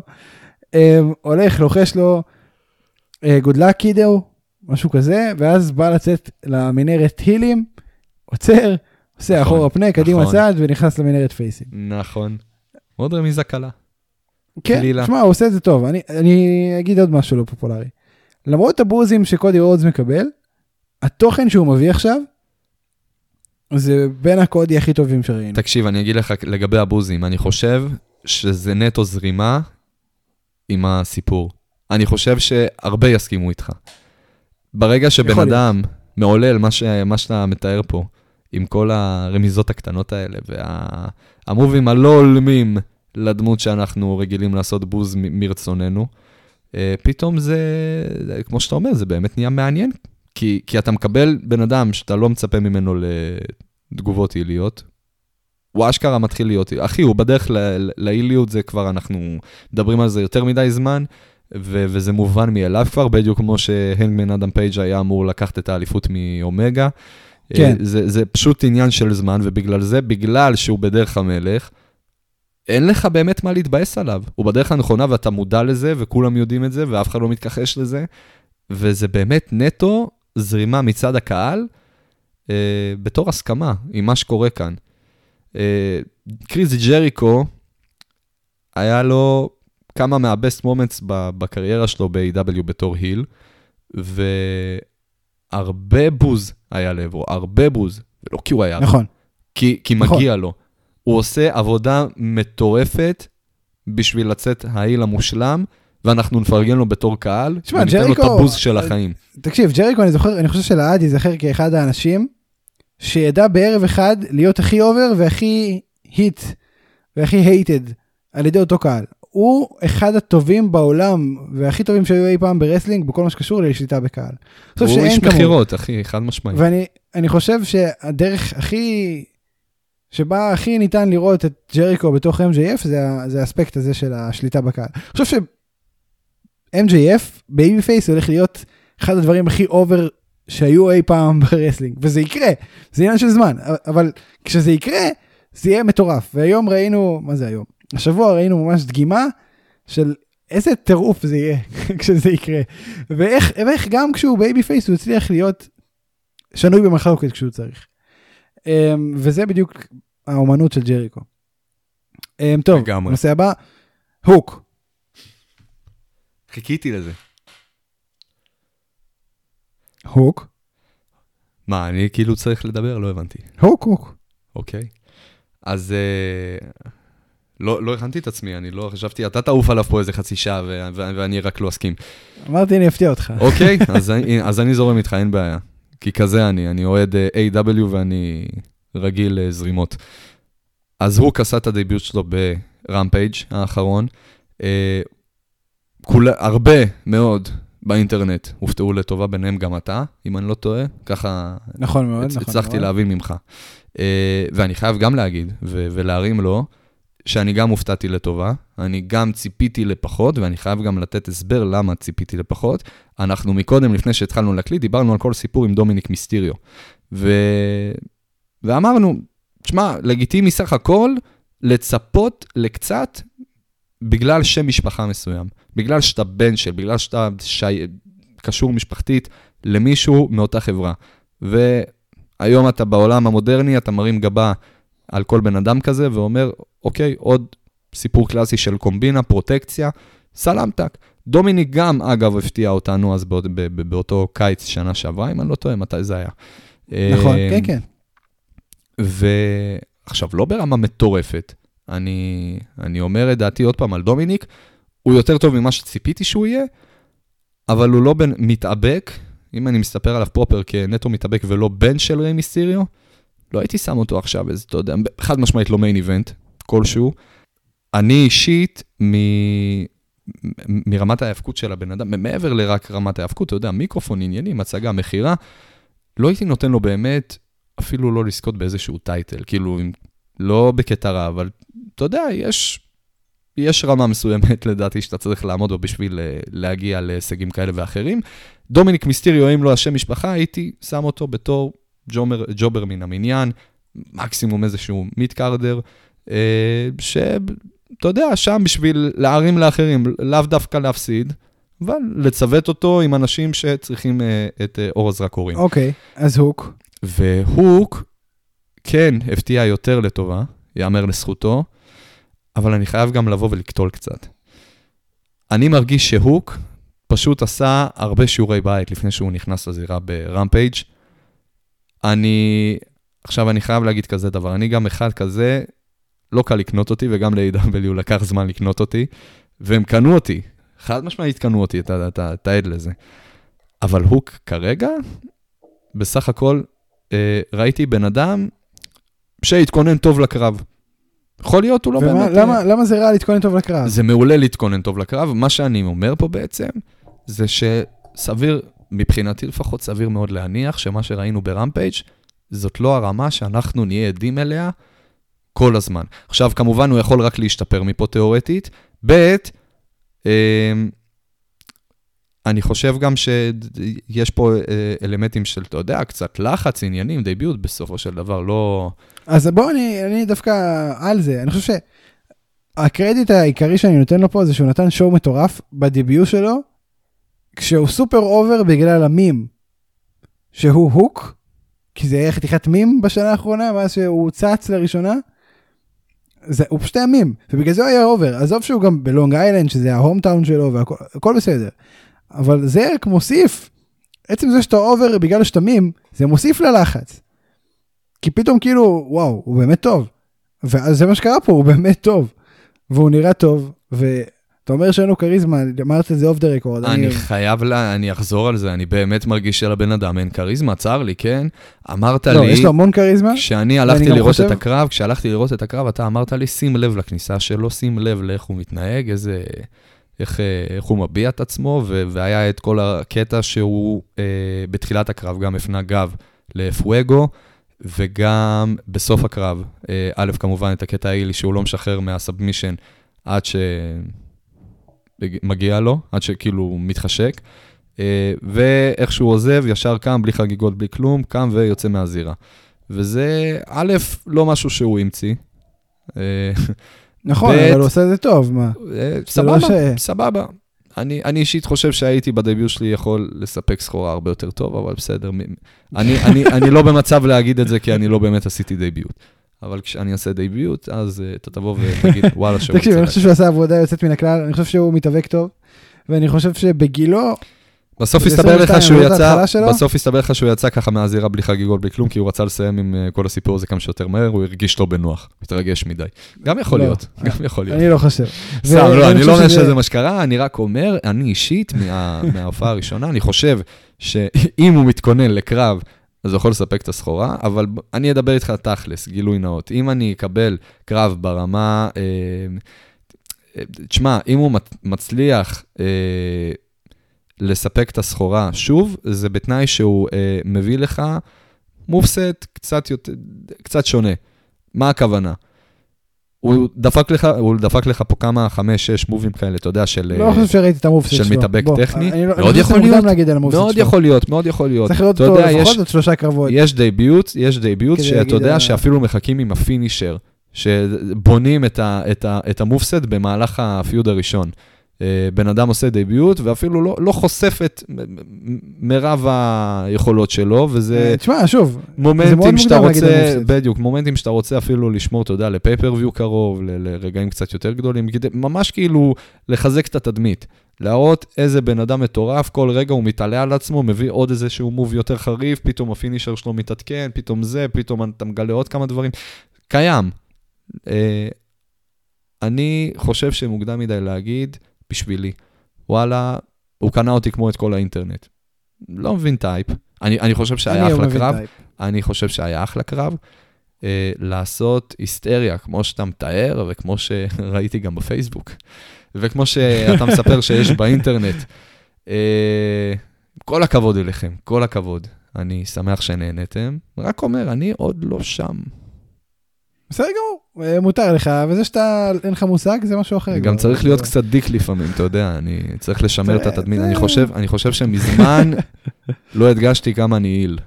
um, הולך, לוחש לו, גוד לק קידו, משהו כזה, ואז בא לצאת למנהרת הילים, עוצר, עושה נכון, אחורה פנה, קדימה נכון. צעד ונכנס למנהרת פייסים. נכון. עוד רמיזה קלה. כן, קלילה. שמע, הוא עושה את זה טוב. אני, אני אגיד עוד משהו לא פופולרי. למרות הבוזים שקודי רודס מקבל, התוכן שהוא מביא עכשיו, זה בין הקודי הכי טובים שראינו. תקשיב, אני אגיד לך לגבי הבוזים, אני חושב שזה נטו זרימה עם הסיפור. אני חושב שהרבה יסכימו איתך. ברגע שבן. אדם מעולל מה, ש... מה שאתה מתאר פה, עם כל הרמיזות הקטנות האלה, והמובים הלא הולמים לדמות שאנחנו רגילים לעשות בוז מרצוננו, אה, פתאום זה, כמו שאתה אומר, זה באמת נהיה מעניין. כי, כי אתה מקבל בן אדם שאתה לא מצפה ממנו לתגובות עיליות, הוא אשכרה מתחיל להיות, אחי, הוא בדרך ל- ל- לעיליות, זה כבר, אנחנו מדברים על זה יותר מדי זמן, ו- וזה מובן מאליו כבר, בדיוק כמו שהנגמן אדם פייג' היה אמור לקחת את האליפות מאומגה. כן. אה, זה, זה פשוט עניין של זמן, ובגלל זה, בגלל שהוא בדרך המלך, אין לך באמת מה להתבאס עליו. הוא בדרך הנכונה ואתה מודע לזה, וכולם יודעים את זה, ואף אחד לא מתכחש לזה, וזה באמת נטו זרימה מצד הקהל, אה, בתור הסכמה עם מה שקורה כאן. אה, קריס ג'ריקו, היה לו כמה moments ב- בקריירה שלו ב-AW בתור היל, והרבה בוז היה לעברו, הרבה בוז, ולא כי הוא היה, נכון. כי, כי נכון. מגיע לו. הוא עושה עבודה מטורפת בשביל לצאת ה heel המושלם, ואנחנו נפרגן לו בתור קהל, תשמע, וניתן לו את ג'ריקו- הבוז של החיים. תקשיב, ג'ריקו, אני זוכר, אני חושב שלעד ייזכר כאחד האנשים שידע בערב אחד להיות הכי over והכי heat והכי hated על ידי אותו קהל. הוא אחד הטובים בעולם והכי טובים שהיו אי פעם ב wrestling בכל מה שקשור לשליטה בקהל. הוא איש. מכירות, אחי, חד משמעית. ואני אני חושב שהדרך הכי, שבה הכי ניתן לראות את ג'ריקו בתוך MJF זה, זה האספקט הזה של השליטה בקהל. אני חושב ש-MJF babyface הולך להיות אחד הדברים הכי over שהיו אי פעם ב wrestling, וזה יקרה, זה עניין של זמן, אבל כשזה יקרה, זה יהיה מטורף. והיום ראינו, מה זה היום? השבוע ראינו ממש דגימה של איזה טירוף זה יהיה כשזה יקרה. ואיך, ואיך גם כשהוא babyface הוא הצליח להיות שנוי במחלוקת כשהוא צריך. Um, וזה בדיוק האומנות של ג'ריקו. Um, טוב, לגמרי. נושא הבא, הוק. חיכיתי לזה. הוק. מה, אני כאילו צריך לדבר? לא הבנתי. הוק, הוק. אוקיי. אז אה, לא, לא הכנתי את עצמי, אני לא חשבתי, אתה תעוף עליו פה איזה חצי שעה ו- ו- ואני רק לא אסכים. אמרתי אני אפתיע אותך. אוקיי, אז, אני- אז אני זורם איתך, אין בעיה. כי כזה אני, אני אוהד אה, A.W. ואני רגיל לזרימות. אז הוא עשה את הדביוט שלו ברמפייג' האחרון. אה, כול, הרבה מאוד באינטרנט הופתעו לטובה, ביניהם גם אתה, אם אני לא טועה. ככה נכון מאוד, הצ- נכון הצלחתי מאוד. להבין ממך. אה, ואני חייב גם להגיד, ו- ולהרים לו, שאני גם הופתעתי לטובה, אני גם ציפיתי לפחות, ואני חייב גם לתת הסבר למה ציפיתי לפחות. אנחנו מקודם, לפני שהתחלנו להקליט, דיברנו על כל סיפור עם דומיניק מיסטיריו. ו... ואמרנו, תשמע, לגיטימי סך הכל לצפות לקצת בגלל שם משפחה מסוים, בגלל שאתה בן של, בגלל שאתה שי... קשור משפחתית למישהו מאותה חברה. והיום אתה בעולם המודרני, אתה מרים גבה על כל בן אדם כזה ואומר, אוקיי, עוד סיפור קלאסי של קומבינה, פרוטקציה, סלמתק. דומיניק גם, אגב, הפתיע אותנו אז באות, ב- ב- באותו קיץ שנה שעברה, אם אני לא טועה, מתי זה היה. נכון, אה, כן, כן. ועכשיו, לא ברמה מטורפת, אני, אני אומר את דעתי עוד פעם על דומיניק, הוא יותר טוב ממה שציפיתי שהוא יהיה, אבל הוא לא בן מתאבק, אם אני מסתפר עליו פרופר כנטו מתאבק ולא בן של ריי מיסטיריו, לא הייתי שם אותו עכשיו איזה, אתה יודע, חד משמעית לא מיין איבנט כלשהו. אני אישית, מ... מרמת ההאבקות של הבן אדם, מעבר לרק רמת ההאבקות, אתה יודע, מיקרופון, עניינים, הצגה, מכירה, לא הייתי נותן לו באמת אפילו לא לזכות באיזשהו טייטל, כאילו, לא בקטע רע, אבל אתה יודע, יש, יש רמה מסוימת לדעתי שאתה צריך לעמוד בה בשביל אה, להגיע להישגים כאלה ואחרים. דומיניק מיסטיריו, אם לא השם משפחה, הייתי שם אותו בתור ג'ומר, ג'ובר מן המניין, מקסימום איזשהו מיט קארדר, שאתה יודע, שם בשביל להרים לאחרים, לאו דווקא להפסיד, אבל לצוות אותו עם אנשים שצריכים אה, את אה, אור הזרקורים. אוקיי, אז הוק. והוק כן הפתיע יותר לטובה, יאמר לזכותו, אבל אני חייב גם לבוא ולקטול קצת. אני מרגיש שהוק פשוט עשה הרבה שיעורי בית לפני שהוא נכנס לזירה ברמפייג'. אני, עכשיו אני חייב להגיד כזה דבר, אני גם אחד כזה, לא קל לקנות אותי, וגם ל-AW לקח זמן לקנות אותי, והם קנו אותי, חד משמעית קנו אותי, אתה, אתה, אתה עד לזה. אבל הוק כרגע, בסך הכל, אה, ראיתי בן אדם שהתכונן טוב לקרב. יכול להיות, הוא לא ומה- באמת... למה- למה זה רע להתכונן טוב לקרב? זה מעולה להתכונן טוב לקרב. מה שאני אומר פה בעצם, זה שסביר, מבחינתי לפחות, סביר מאוד להניח שמה שראינו ברמפייג' זאת לא הרמה שאנחנו נהיה עדים אליה כל הזמן. עכשיו, כמובן, הוא יכול רק להשתפר מפה תיאורטית. ב', אמ, אני חושב גם שיש פה אה, אלמנטים של, אתה יודע, קצת לחץ, עניינים, debut בסופו של דבר, לא... אז בואו, אני, אני דווקא על זה. אני חושב שהקרדיט העיקרי שאני נותן לו פה זה שהוא נתן show מטורף ב debut שלו, כשהוא super over בגלל המים, שהוא הוק, כי זה היה חתיכת מים בשנה האחרונה, מאז שהוא צץ לראשונה. זה, הוא פשוט היה מים, ובגלל זה הוא היה over. עזוב שהוא גם בלונג איילנד, שזה ה hometown שלו, והכל בסדר. אבל זה רק מוסיף, עצם זה שאתה over בגלל שאתה מים, זה מוסיף ללחץ. כי פתאום כאילו, וואו, הוא באמת טוב. ואז זה מה שקרה פה, הוא באמת טוב. והוא נראה טוב, ואתה אומר שאין לו כריזמה, אמרת את זה off the record. אני חייב, לה, אני אחזור על זה, אני באמת מרגיש שלבן אדם אין כריזמה, צר לי, כן? אמרת לא, לי... לא, יש לו המון כריזמה. כשאני הלכתי לראות חושב... את הקרב, כשהלכתי לראות את הקרב, אתה אמרת לי, שים לב לכניסה שלו, שים לב לאיך הוא מתנהג, איזה... איך, איך הוא מביע את עצמו, ו- והיה את כל הקטע שהוא אה, בתחילת הקרב גם הפנה גב לפואגו, וגם בסוף הקרב, אה, א', כמובן את הקטע האילי שהוא לא משחרר מהסאבמישן עד שמגיע לו, עד שכאילו הוא מתחשק, אה, ואיך שהוא עוזב, ישר קם, בלי חגיגות, בלי כלום, קם ויוצא מהזירה. וזה, א', לא משהו שהוא המציא. אה, נכון, אבל הוא עושה את זה טוב, מה? אה, סבבה, סבבה. אני, אני אישית חושב שהייתי בדביוט שלי יכול לספק סחורה הרבה יותר טוב, אבל בסדר. אני, אני, אני לא במצב להגיד את זה, כי אני לא באמת עשיתי דביוט. אבל כשאני אעשה דביוט, אז uh, אתה תבוא ותגיד, וואלה, שהוא... תקשיב, אני חושב שהוא עשה עבודה יוצאת מן הכלל, אני חושב שהוא מתאבק טוב, ואני חושב שבגילו, בסוף הסתבר לך שהוא יצא, בסוף הסתבר לך שהוא יצא ככה מהזירה בלי חגיגות, בלי כלום, כי הוא רצה לסיים עם אה, כל הסיפור הזה כמה שיותר מהר, הוא הרגיש לא בנוח, התרגש מדי. גם יכול לא. להיות, גם יכול להיות. אני לא חושב. סתם, לא, אני לא אומר שזה מה שקרה, אני רק אומר, אני אישית, מההופעה הראשונה, אני חושב שאם הוא מתכונן לקרב, אז הוא יכול לספק את הסחורה, אבל אני אדבר איתך תכלס, גילוי נאות. אם אני אקבל קרב ברמה... אה, אה, תשמע, אם הוא מצליח לספק את הסחורה. שוב, זה בתנאי שהוא אה, מביא לך moveset קצת, יותר, קצת שונה. מה הכוונה? הוא דפק לך, הוא דפק לך פה כמה, חמש, שש מובים כאלה, אתה יודע, של... לא חושב שראיתי את ה moveset שלו. של מתאבק טכני. אני, מאוד אני יכול להיות, מאוד יכול להיות, מאוד יכול להיות. צריך לראות אותו לפחות עוד שלושה קרבות. יש debut, יש debut, שאתה יודע שאפילו מחכים עם ה finisher, שבונים את, ה, את, ה, את המופסט במהלך הפיוד הראשון. אה, בן אדם עושה דביוט, ואפילו לא, לא חושף את מרב היכולות שלו, וזה... אה, תשמע, שוב, מומנטים שאתה רוצה, בדיוק, מומנטים שאתה רוצה אפילו לשמור, אתה יודע, לפייפריוויו קרוב, לרגעים קצת יותר גדולים, ממש כאילו לחזק את התדמית. להראות איזה בן אדם מטורף, כל רגע הוא מתעלה על עצמו, מביא עוד איזשהו מוב יותר חריף, פתאום הפינישר שלו מתעדכן, פתאום זה, פתאום אתה מגלה עוד כמה דברים. קיים. אה, אני חושב שמוקדם מדי להגיד, בשבילי. וואלה, הוא קנה אותי כמו את כל האינטרנט. לא מבין טייפ. אני, אני חושב שהיה אחלה קרב. טייפ. אני חושב שהיה אחלה קרב. אה, לעשות היסטריה, כמו שאתה מתאר, וכמו שראיתי גם בפייסבוק, וכמו שאתה מספר שיש באינטרנט. אה, כל הכבוד אליכם, כל הכבוד. אני שמח שנהנתם. רק אומר, אני עוד לא שם. בסדר גמור, אה, מותר לך, וזה שאתה, אין לך מושג, זה משהו אחר. גם צריך להיות קצת דיק לפעמים, אתה יודע, אני צריך לשמר את התדמין. אני חושב, אני חושב שמזמן לא הדגשתי כמה אני יעיל.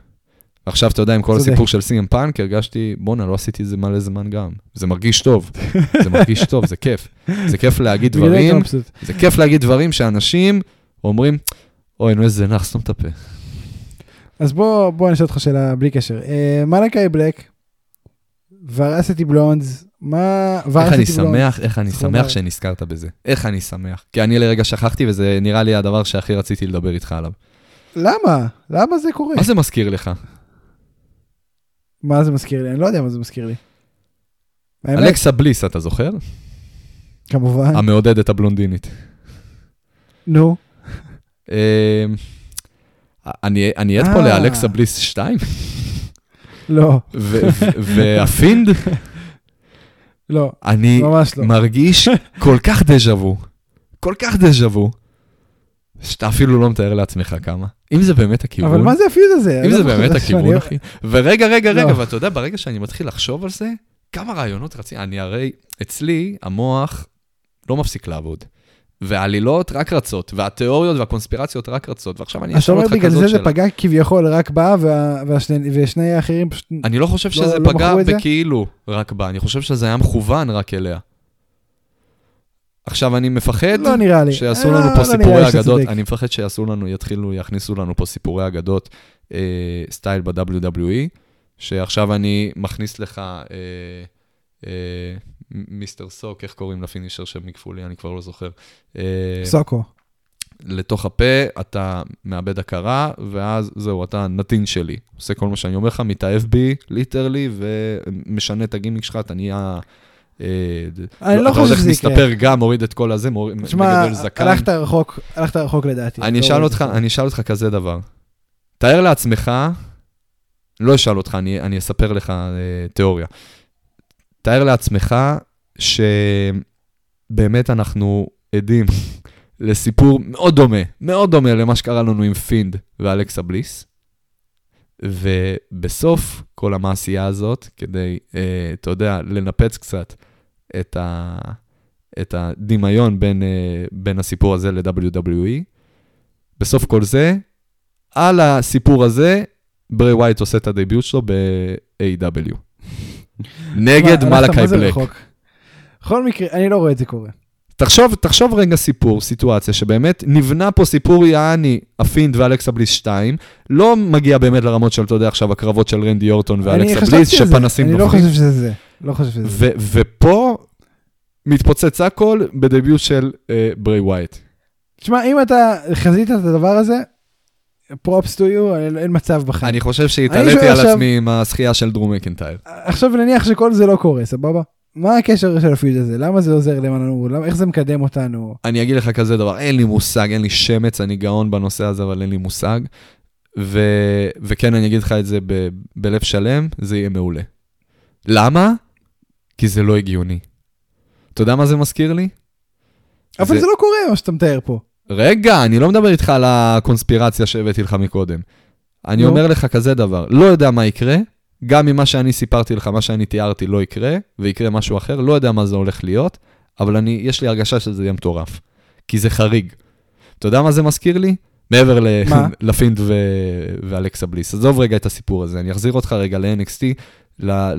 עכשיו, אתה יודע, עם כל הסיפור של סי.אם פאנק, הרגשתי, בואנה, לא עשיתי את זה מלא זמן גם. זה מרגיש טוב, זה מרגיש טוב, זה כיף. זה כיף להגיד דברים, זה כיף להגיד דברים שאנשים אומרים, אוי, נו, איזה נח, סתום את הפה. אז בוא, אני אשאל אותך שאלה בלי קשר. אה, מלאקי בלק, ורסיטי בלונדס, מה... איך אני שמח, איך אני שמח שנזכרת בזה. איך אני שמח. כי אני לרגע שכחתי, וזה נראה לי הדבר שהכי רציתי לדבר איתך עליו. למה? למה זה קורה? מה זה מזכיר לך? מה זה מזכיר לי? אני לא יודע מה זה מזכיר לי. אלכסה בליס, אתה זוכר? כמובן. המעודדת הבלונדינית. נו. אמ, אני עד פה אה. לאלכסה בליס 2? לא. והפינד? לא, אני ממש לא. מרגיש כל כך דז'ה וו, כל כך דז'ה וו, שאתה אפילו לא מתאר לעצמך כמה. אם זה באמת הכיוון... אבל מה זה הפיוד הזה? אם זה לא באמת הכיוון, אחי. ורגע, רגע, רגע, לא. ואתה יודע, ברגע שאני מתחיל לחשוב על זה, כמה רעיונות רציתי, אני הרי, אצלי, המוח לא מפסיק לעבוד. והעלילות רק רצות, והתיאוריות והקונספירציות רק רצות, ועכשיו אני אז אתה אשאל אומר אותך בגלל כזאת זה זה שאלה. פגע כביכול רק בה, וה- והשני- ושני האחרים פשוט... אני לא חושב לא- שזה לא פגע מכרו את זה? בכאילו רק בה, אני חושב שזה היה מכוון רק אליה. עכשיו, אני מפחד לא נראה לי. שיעשו אה, לנו לא פה נראה סיפורי אגדות. אני מפחד שיעשו לנו, יתחילו, יכניסו לנו פה סיפורי אגדות אה, סטייל ב-WWE, שעכשיו אני מכניס לך אה, אה, מיסטר סוק, איך קוראים ל finisher של מיק פולי, אני כבר לא זוכר. אה, סוקו. לתוך הפה, אתה מאבד הכרה, ואז זהו, אתה נתין שלי. עושה כל מה שאני אומר לך, מתאהב בי, literally, ומשנה את הגימיק שלך, אתה נהיה... אה, אני לא אתה חושב הולך, שזה יקרה. מסתפר גם, מוריד את כל הזה, תשמע, מגדל זקן. הלכת רחוק, הלכת רחוק לדעתי. אני לא אשאל אותך. אני אשאל אותך כזה דבר. תאר לעצמך, לא אשאל אותך, אני, אני אספר לך אה, תיאוריה. תאר לעצמך שבאמת אנחנו עדים לסיפור מאוד דומה, מאוד דומה למה שקרה לנו עם פינד ואלכסה בליס, ובסוף כל המעשייה הזאת, כדי, אה, אתה יודע, לנפץ קצת את, ה, את הדמיון בין, אה, בין הסיפור הזה ל-WWE, בסוף כל זה, על הסיפור הזה, ברי ווייט עושה את ה debut שלו ב-AEW. נגד מלאקי בלק. בכל מקרה, אני לא רואה את זה קורה. תחשוב, תחשוב רגע סיפור, סיטואציה, שבאמת נבנה פה סיפור יעני, הפינד ואלכסה בליס 2, לא מגיע באמת לרמות של, אתה יודע, עכשיו הקרבות של רנדי אורטון אני ואלכסה חשבתי בליס, על זה, שפנסים אני לא. חושב שזה זה. לא חושב שזה זה. ו- ופה מתפוצץ הכל ב debut של אה, ברי ווייט. תשמע, אם אתה חזית את הדבר הזה, props to you, אין מצב בחיים. אני חושב שהתעליתי על עכשיו- עצמי עם הזכייה של דרו מקנטייר. עכשיו נניח שכל זה לא קורה, סבבה? מה הקשר של ה feud הזה? למה זה עוזר לנו? למה, איך זה מקדם אותנו? אני אגיד לך כזה דבר, אין לי מושג, אין לי שמץ, אני גאון בנושא הזה, אבל אין לי מושג. ו... וכן, אני אגיד לך את זה ב... בלב שלם, זה יהיה מעולה. למה? כי זה לא הגיוני. אתה יודע מה זה מזכיר לי? אבל זה- זה לא קורה מה שאתה מתאר פה. רגע, אני לא מדבר איתך על הקונספירציה שהבאתי לך מקודם. אני. אומר לך כזה דבר, לא יודע מה יקרה, גם ממה שאני סיפרתי לך, מה שאני תיארתי לא יקרה, ויקרה משהו אחר, לא יודע מה זה הולך להיות, אבל אני, יש לי הרגשה שזה יהיה מטורף. כי זה חריג. אתה יודע מה זה מזכיר לי? מעבר? לפינד ו... ואלכסה בליס. עזוב רגע את הסיפור הזה, אני אחזיר אותך רגע ל-NXT, ל...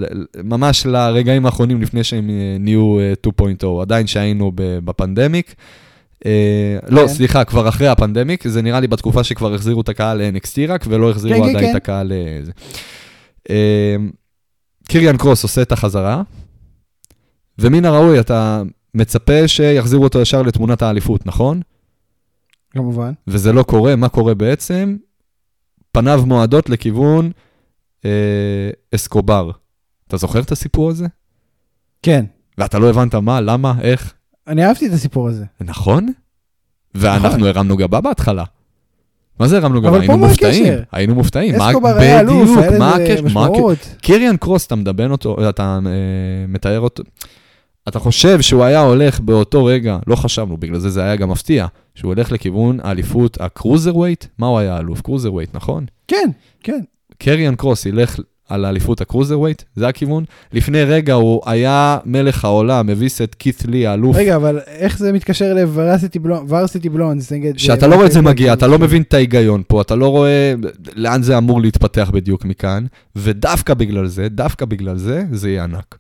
ממש לרגעים האחרונים לפני שהם אה, נהיו אה, 2.0, עדיין שהיינו בפנדמיק. אה, לא, כן. סליחה, כבר אחרי הפנדמיק, זה נראה לי בתקופה שכבר החזירו את הקהל ל-NXT רק, ולא החזירו כן, כן, עדיין. את הקהל לזה. אה, קיריאן קרוס עושה את החזרה, ומן הראוי, אתה מצפה שיחזירו אותו ישר לתמונת האליפות, נכון? כמובן. וזה לא קורה, מה קורה בעצם? פניו מועדות לכיוון אה, אסקובר. אתה זוכר את הסיפור הזה? כן. ואתה לא הבנת מה, למה, איך? אני אהבתי את הסיפור הזה. נכון? ואנחנו נכון. הרמנו גבה בהתחלה. מה זה הרמנו גבה? היינו מופתעים. היינו מופתעים. אסקובר היה אלוף, היה לזה? משמעות. קיריאן קרוס, אתה מדבן אותו, אתה אה, מתאר אותו, אתה חושב שהוא היה הולך באותו רגע, לא חשבנו, בגלל זה זה היה גם מפתיע, שהוא הולך לכיוון האליפות ה cruiserweight? מה הוא היה אלוף? cruiserweight, נכון? כן, כן. קריאן קרוס ילך על האליפות ה cruiserweight, זה הכיוון. לפני רגע הוא היה מלך העולם, הביס את קית' לי, האלוף. רגע, אבל איך זה מתקשר לוורסיטי בלונדס נגד... שאתה לא רואה את זה מגיע, אתה לא מבין את ההיגיון פה, אתה לא רואה לאן זה אמור להתפתח בדיוק מכאן, ודווקא בגלל זה, דווקא בגלל זה, זה יהיה ענק.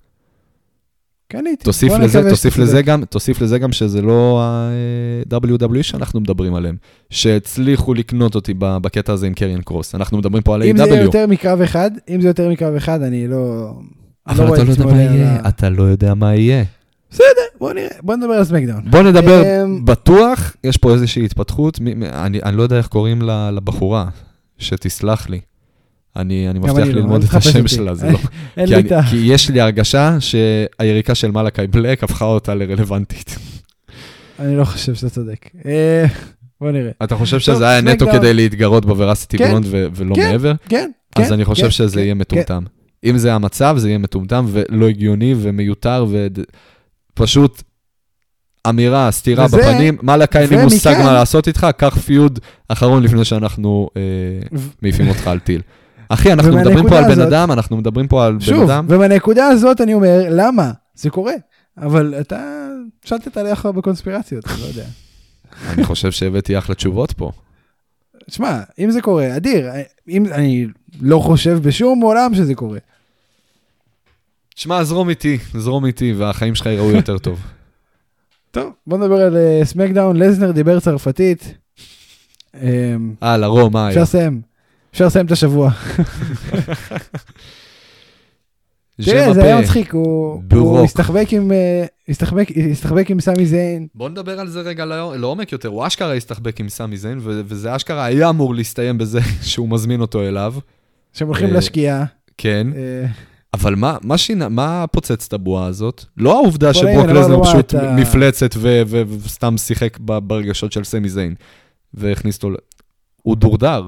קניתי. תוסיף בוא לזה, תוסיף לזה. גם, תוסיף לזה גם שזה לא ה-WWE שאנחנו מדברים עליהם, שהצליחו לקנות אותי בקטע הזה עם קריאן קרוס. אנחנו מדברים פה על אם זה A.W. יותר מקרב אחד, אם זה יותר מקרב אחד, אני לא... אבל רואה אתה את לא יודע מה יהיה, אתה לא יודע מה יהיה. בוא נראה, בוא נדבר על סמקדאון. בוא נדבר, אמ, בטוח, יש פה איזושהי התפתחות, אני אני לא יודע איך קוראים לבחורה, שתסלח לי. אני אני מבטיח אני לא, ללמוד אל את השם. שלה, זה לא. כי אני-. כי יש לי הרגשה שהיריקה של מלאקי בלק הפכה אותה לרלוונטית. אני לא חושב שאתה צודק. אה, בוא נראה. אתה חושב שזה היה נטו. כדי להתגרות בוורסיטי כן, בלונד ולא כן, מעבר? כן, כן. אז אני חושב כן, שזה יהיה. מטומטם. אם זה המצב, זה יהיה מטומטם ולא הגיוני ומיותר ופשוט אמירה, סטירה וזה- בפנים. מלאקי, אין לי מושג מה לעשות איתך, קח פיוד אחרון לפני שאנחנו אה, מעיפים אותך על טיל. אחי, אנחנו מדברים ומהנקודה פה על בן אדם, אנחנו מדברים פה על בן שוב, אדם. ובנקודה הזאת אני אומר, למה? זה קורה. אבל אתה שלטת עליך בקונספירציות, אני לא יודע. אני חושב שהבאתי אחלה תשובות פה. שמע, אם זה קורה, אדיר. אם, אני לא חושב בשום עולם שזה קורה. שמע, זרום איתי, זרום איתי, והחיים שלך יראו יותר טוב. טוב, בוא נדבר על אה, SmackDown. לזנר דיבר צרפתית. אמ, אה, לרום, מה אפשר היה? לסיים. אפשר לסיים את השבוע. תראה, זה היה. מצחיק, הוא הסתחבק עם, אה, הסתחבק עם סמי זיין. בוא נדבר על זה רגע לעומק לעומק יותר. הוא אשכרה הסתחבק עם סמי זיין, ו- וזה אשכרה היה אמור להסתיים בזה שהוא מזמין אותו אליו. שהם הולכים אה, לשקיעה. כן. אה, אבל מה, מה שינה, מה פוצץ את הבועה הזאת? לא העובדה שברוק אמר לזנר לו, פשוט "אתה-" מפלצת ו- ו- וסתם שיחק ברגשות של סמי זיין, והכניס אותו. הוא דורדר,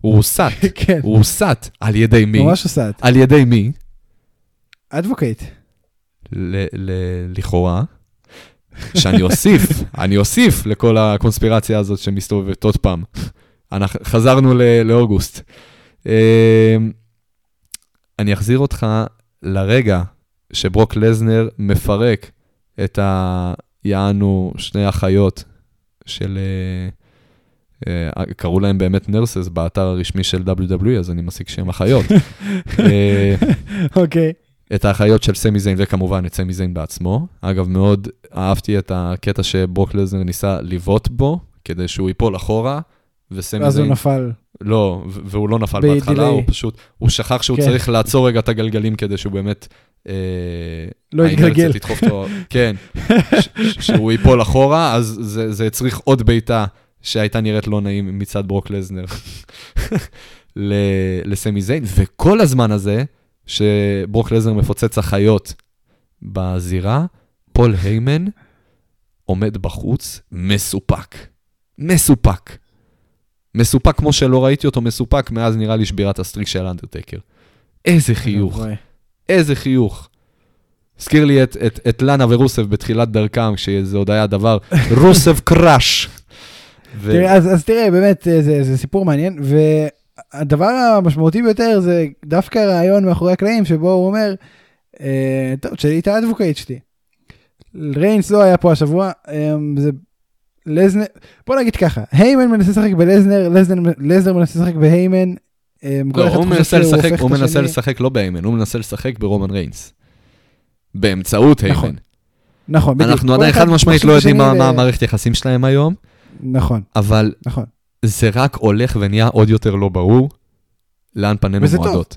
הוא הוסת, כן, הוא הוסת. על ידי מי? ממש את. על ידי מי? אדבוקייט. לכאורה. שאני אוסיף, אני אוסיף לכל הקונספירציה הזאת שמסתובבת עוד פעם. אנחנו, חזרנו ל- לאוגוסט. אה, אני אחזיר אותך לרגע שברוק לזנר מפרק את היענו שני אחיות של... אה, קראו להם באמת נרסס באתר הרשמי של WWE, אז אני מסיק שהם אחיות. אה, אוקיי. את האחיות של סמי זיין, וכמובן את סמי זיין בעצמו. אגב, מאוד אהבתי את הקטע שברוק לזנר ניסה לבעוט בו, כדי שהוא ייפול אחורה, וסמי ואז הוא זיין... נפל. לא, והוא לא נפל. בהתחלה, הוא פשוט, הוא שכח שהוא כן. צריך לעצור רגע את הגלגלים כדי שהוא באמת... אה, לא יתגלגל. כן, שהוא ייפול אחורה, אז זה, זה הצריך עוד בעיטה שהייתה נראית לא נעים מצד ברוק לזנר לסמי זיין, וכל הזמן הזה, שברוק לזנר מפוצץ אחיות בזירה, פול היימן עומד בחוץ מסופק. מסופק. מסופק כמו שלא ראיתי אותו מסופק מאז נראה לי שבירת ה streak של אנדרטקר. איזה חיוך. איזה חיוך. הזכיר לי את, את, את לנה ורוסב בתחילת דרכם, כשזה עוד היה דבר, רוסב crush. ו... תראה, אז, אז תראה, באמת, אה, זה, זה סיפור מעניין, והדבר המשמעותי ביותר זה דווקא הרעיון מאחורי הקלעים, שבו הוא אומר, אה, טוב, תשאלי את ה advocate שלי. ריינס לא היה פה השבוע, אה, זה לזנר, בוא נגיד ככה, היימן מנסה לשחק בלזנר, לזנר, לזנר מנסה לשחק בהיימן, אה, לא, הוא מנסה לשחק, הוא מנסה. לשחק לא בהיימן, הוא מנסה לשחק ברומן ריינס. באמצעות נכון, היימן. נכון, בדיוק. אנחנו עדיין חד משמעית לא יודעים מה המערכת יחסים שלהם היום, נכון, אבל נכון. זה רק הולך ונהיה עוד יותר לא ברור לאן פנינו וזה טוב. מועדות.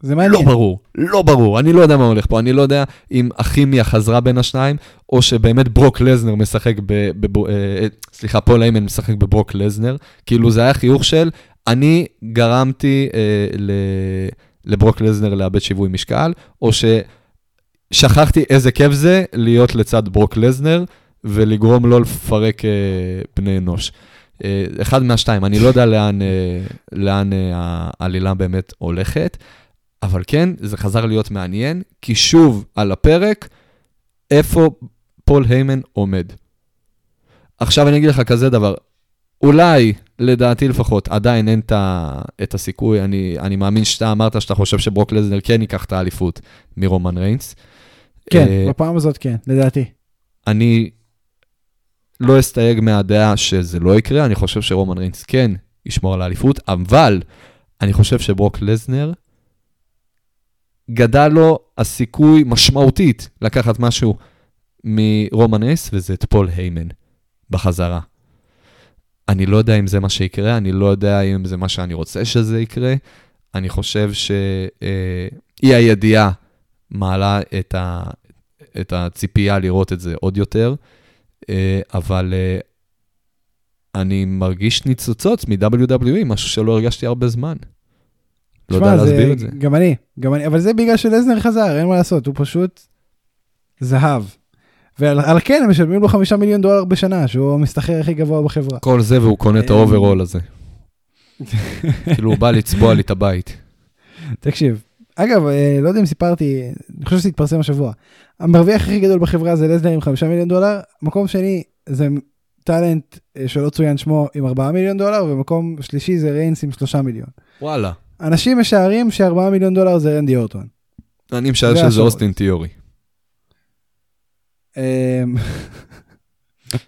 זה לא מעניין. ברור, לא ברור, אני לא יודע מה הולך פה, אני לא יודע אם הכימיה חזרה בין השניים, או שבאמת ברוק לזנר משחק ב... ב אה, אה, סליחה, פול איימן משחק בברוק לזנר, כאילו זה היה חיוך של, אני גרמתי אה, ל, לברוק לזנר לאבד שיווי משקל, או ששכחתי איזה כיף זה להיות לצד ברוק לזנר, ולגרום לו לפרק אה, בני אנוש. אה, אחד מהשתיים, אני לא יודע לאן, אה, לאן אה, העלילה באמת הולכת. אבל כן, זה חזר להיות מעניין, כי שוב על הפרק, איפה פול היימן עומד. עכשיו אני אגיד לך כזה דבר, אולי, לדעתי לפחות, עדיין אין את ה- את הסיכוי, אני, אני מאמין שאתה אמרת שאתה חושב שברוק לזנר כן ייקח את האליפות מרומן ריינס. כן, אה, בפעם הזאת כן, לדעתי. אני לא אסתייג מהדעה שזה לא יקרה, אני חושב שרומן ריינס כן ישמור על האליפות, אבל אני חושב שברוק לזנר, גדל לו הסיכוי משמעותית לקחת משהו מרומן ריינס, וזה את פול היימן בחזרה. אני לא יודע אם זה מה שיקרה, אני לא יודע אם זה מה שאני רוצה שזה יקרה. אני חושב שאי הידיעה מעלה את, ה, את הציפייה לראות את זה עוד יותר, אה, אבל אה, אני מרגיש ניצוצות מ-WWE, משהו שלא הרגשתי הרבה זמן. לא יודע להסביר את זה. גם אני, גם אני, אבל זה בגלל שלזנר חזר, אין מה לעשות, הוא פשוט זהב. ועל על כן הם משלמים לו חמישה מיליון דולר בשנה, שהוא המשתכר הכי גבוה בחברה. כל זה והוא קונה את אה, האוברול הזה. כאילו הוא בא לצבוע לי את הבית. תקשיב, אגב, אה, לא יודע אם סיפרתי, אני חושב שזה התפרסם השבוע. המרוויח הכי גדול בחברה זה לזנר עם חמישה מיליון דולר, מקום שני זה טאלנט אה, שלא צוין שמו עם ארבעה מיליון דולר, ומקום שלישי זה ריינס עם שלושה מיליון. וואלה. אנשים משערים שארבעה מיליון דולר זה רנדי אורטון. אני משער זה שזה. אוסטין תיאורי. אמ,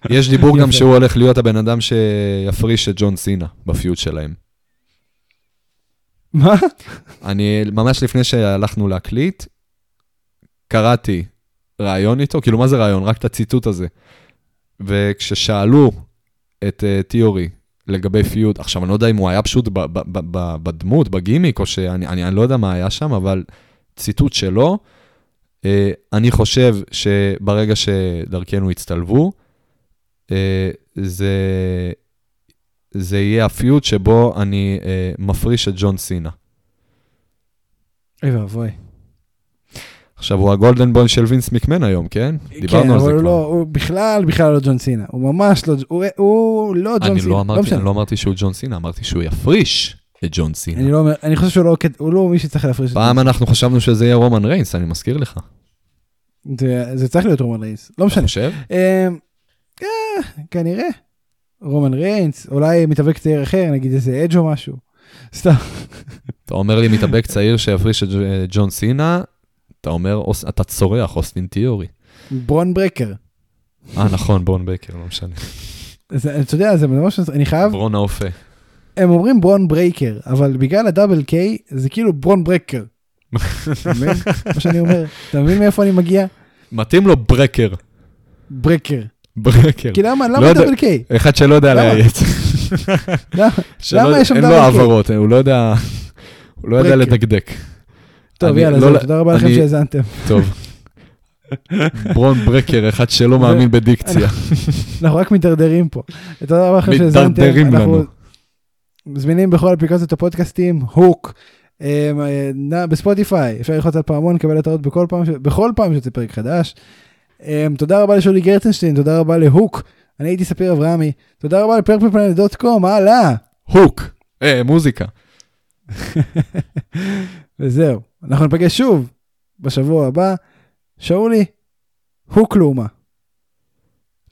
יש דיבור גם. שהוא הולך להיות הבן אדם שיפריש את ג'ון סינה בפיוט שלהם. מה? אני, ממש לפני שהלכנו להקליט, קראתי ראיון איתו, כאילו, מה זה ראיון? רק את הציטוט הזה. וכששאלו את uh, תיאורי לגבי פיוט, עכשיו, אני לא יודע אם הוא היה פשוט בדמות, בגימיק, או שאני אני, אני לא יודע מה היה שם, אבל ציטוט שלו, uh, אני חושב שברגע שדרכנו הצטלבו, uh, זה, זה יהיה הפיוט שבו אני uh, מפריש את ג'ון סינה. אוי ואבוי. עכשיו, הוא הגולדן בוי של וינס מקמן היום, כן? כן, דיברנו על זה הוא כבר. לא, הוא בכלל, בכלל לא ג'ון סינה. הוא ממש לא, הוא, הוא לא ג'ון אני סינה. לא אמרתי, משנה. אני לא אמרתי שהוא ג'ון סינה, אמרתי שהוא יפריש את ג'ון אני סינה. לא אומר, אני חושב שהוא לא, הוא לא מי שצריך להפריש את פעם ג'ון אנחנו חשבנו שזה יהיה רומן ריינס, אני מזכיר לך. סינה. זה- זה צריך להיות רומן ריינס, לא אתה משנה. חושב? אמ, אה, כנראה. רומן ריינס, אולי מתאבק צעיר אחר, נגיד איזה אג' או משהו. סתם. אתה אומר לי מתאבק צעיר שיפריש את ג'ון סינה, אתה אומר, אתה צורח, אוסטין תיאורי. ברון ברקר. אה, נכון, ברון בייקר, לא משנה. זה- אתה יודע, זה ממש, אני חייב, ברון האופה. הם אומרים ברון ברייקר, אבל בגלל ה double K, זה כאילו ברון ברקר. אתה מבין מה שאני אומר? אתה מבין מאיפה אני מגיע? מתאים לו ברקר. ברקר. ברקר. כי למה, לא למה יודע. double K? אחד שלא יודע למה? לאיית. למה? יש שם אין לו double העברות, הוא לא יודע... הוא לא יודע. לדקדק. טוב, יאללה, לא זהו, תודה רבה לכם שהאזנתם. טוב. ברון ברקר, אחד שלא מאמין בדיקציה. אנחנו רק מתדרדרים פה. תודה רבה לכם שהאזנתם. מתדרדרים אנחנו לנו. זמינים בכל אפליקציות הפודקאסטים, הוק. אה, בספוטיפיי, אפשר ללחוץ על פעמון, לקבל התראות בכל פעם, בכל פעם שיוצא פרק חדש. אה, תודה רבה לשולי גרצנשטיין, תודה רבה להוק. אני הייתי ספיר אברהמי. תודה רבה לפרפלפלנט.קום, הלאה. הוק. אה, מוזיקה. וזהו, אנחנו ניפגש שוב בשבוע הבא. שאולי, הוק לאומה.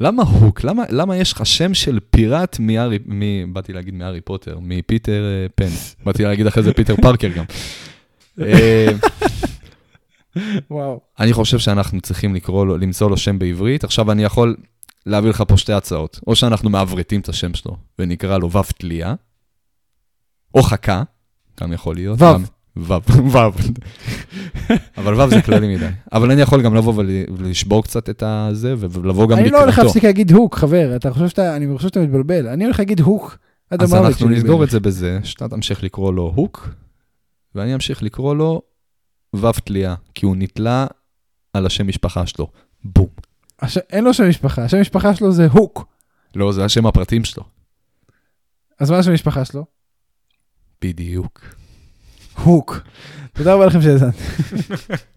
למה הוק? למה, למה יש לך שם של פיראט מהארי, מ... באתי להגיד מהארי פוטר, מפיטר אה, פן. באתי להגיד אחרי זה פיטר פארקר גם. וואו. אני חושב שאנחנו צריכים לקרוא לו, למצוא לו שם בעברית. עכשיו אני יכול להביא לך פה שתי הצעות. או שאנחנו מעברתים את השם שלו ונקרא לו ו' תלייה, או חכה, גם יכול להיות. וו. וו, וו. אבל וו זה כללי מדי. אבל אני יכול גם לבוא ול- ולשבור קצת את הזה, ולבוא גם אני לא הולך לקראתו. להפסיק להגיד הוק, חבר, אתה חושב שאתה, אני חושב שאתה מתבלבל. אני הולך להגיד הוק עד אז אנחנו נסגור. את זה בזה, שאתה תמשיך לקרוא לו הוק, ואני אמשיך לקרוא לו ו' תלייה, כי הוא נתלה על השם משפחה שלו. בום. הש... אין לו שם משפחה, השם משפחה שלו זה הוק. לא, זה השם הפרטים שלו. אז מה השם משפחה שלו? בדיוק. הוק. תודה רבה לכם שהאזנתם.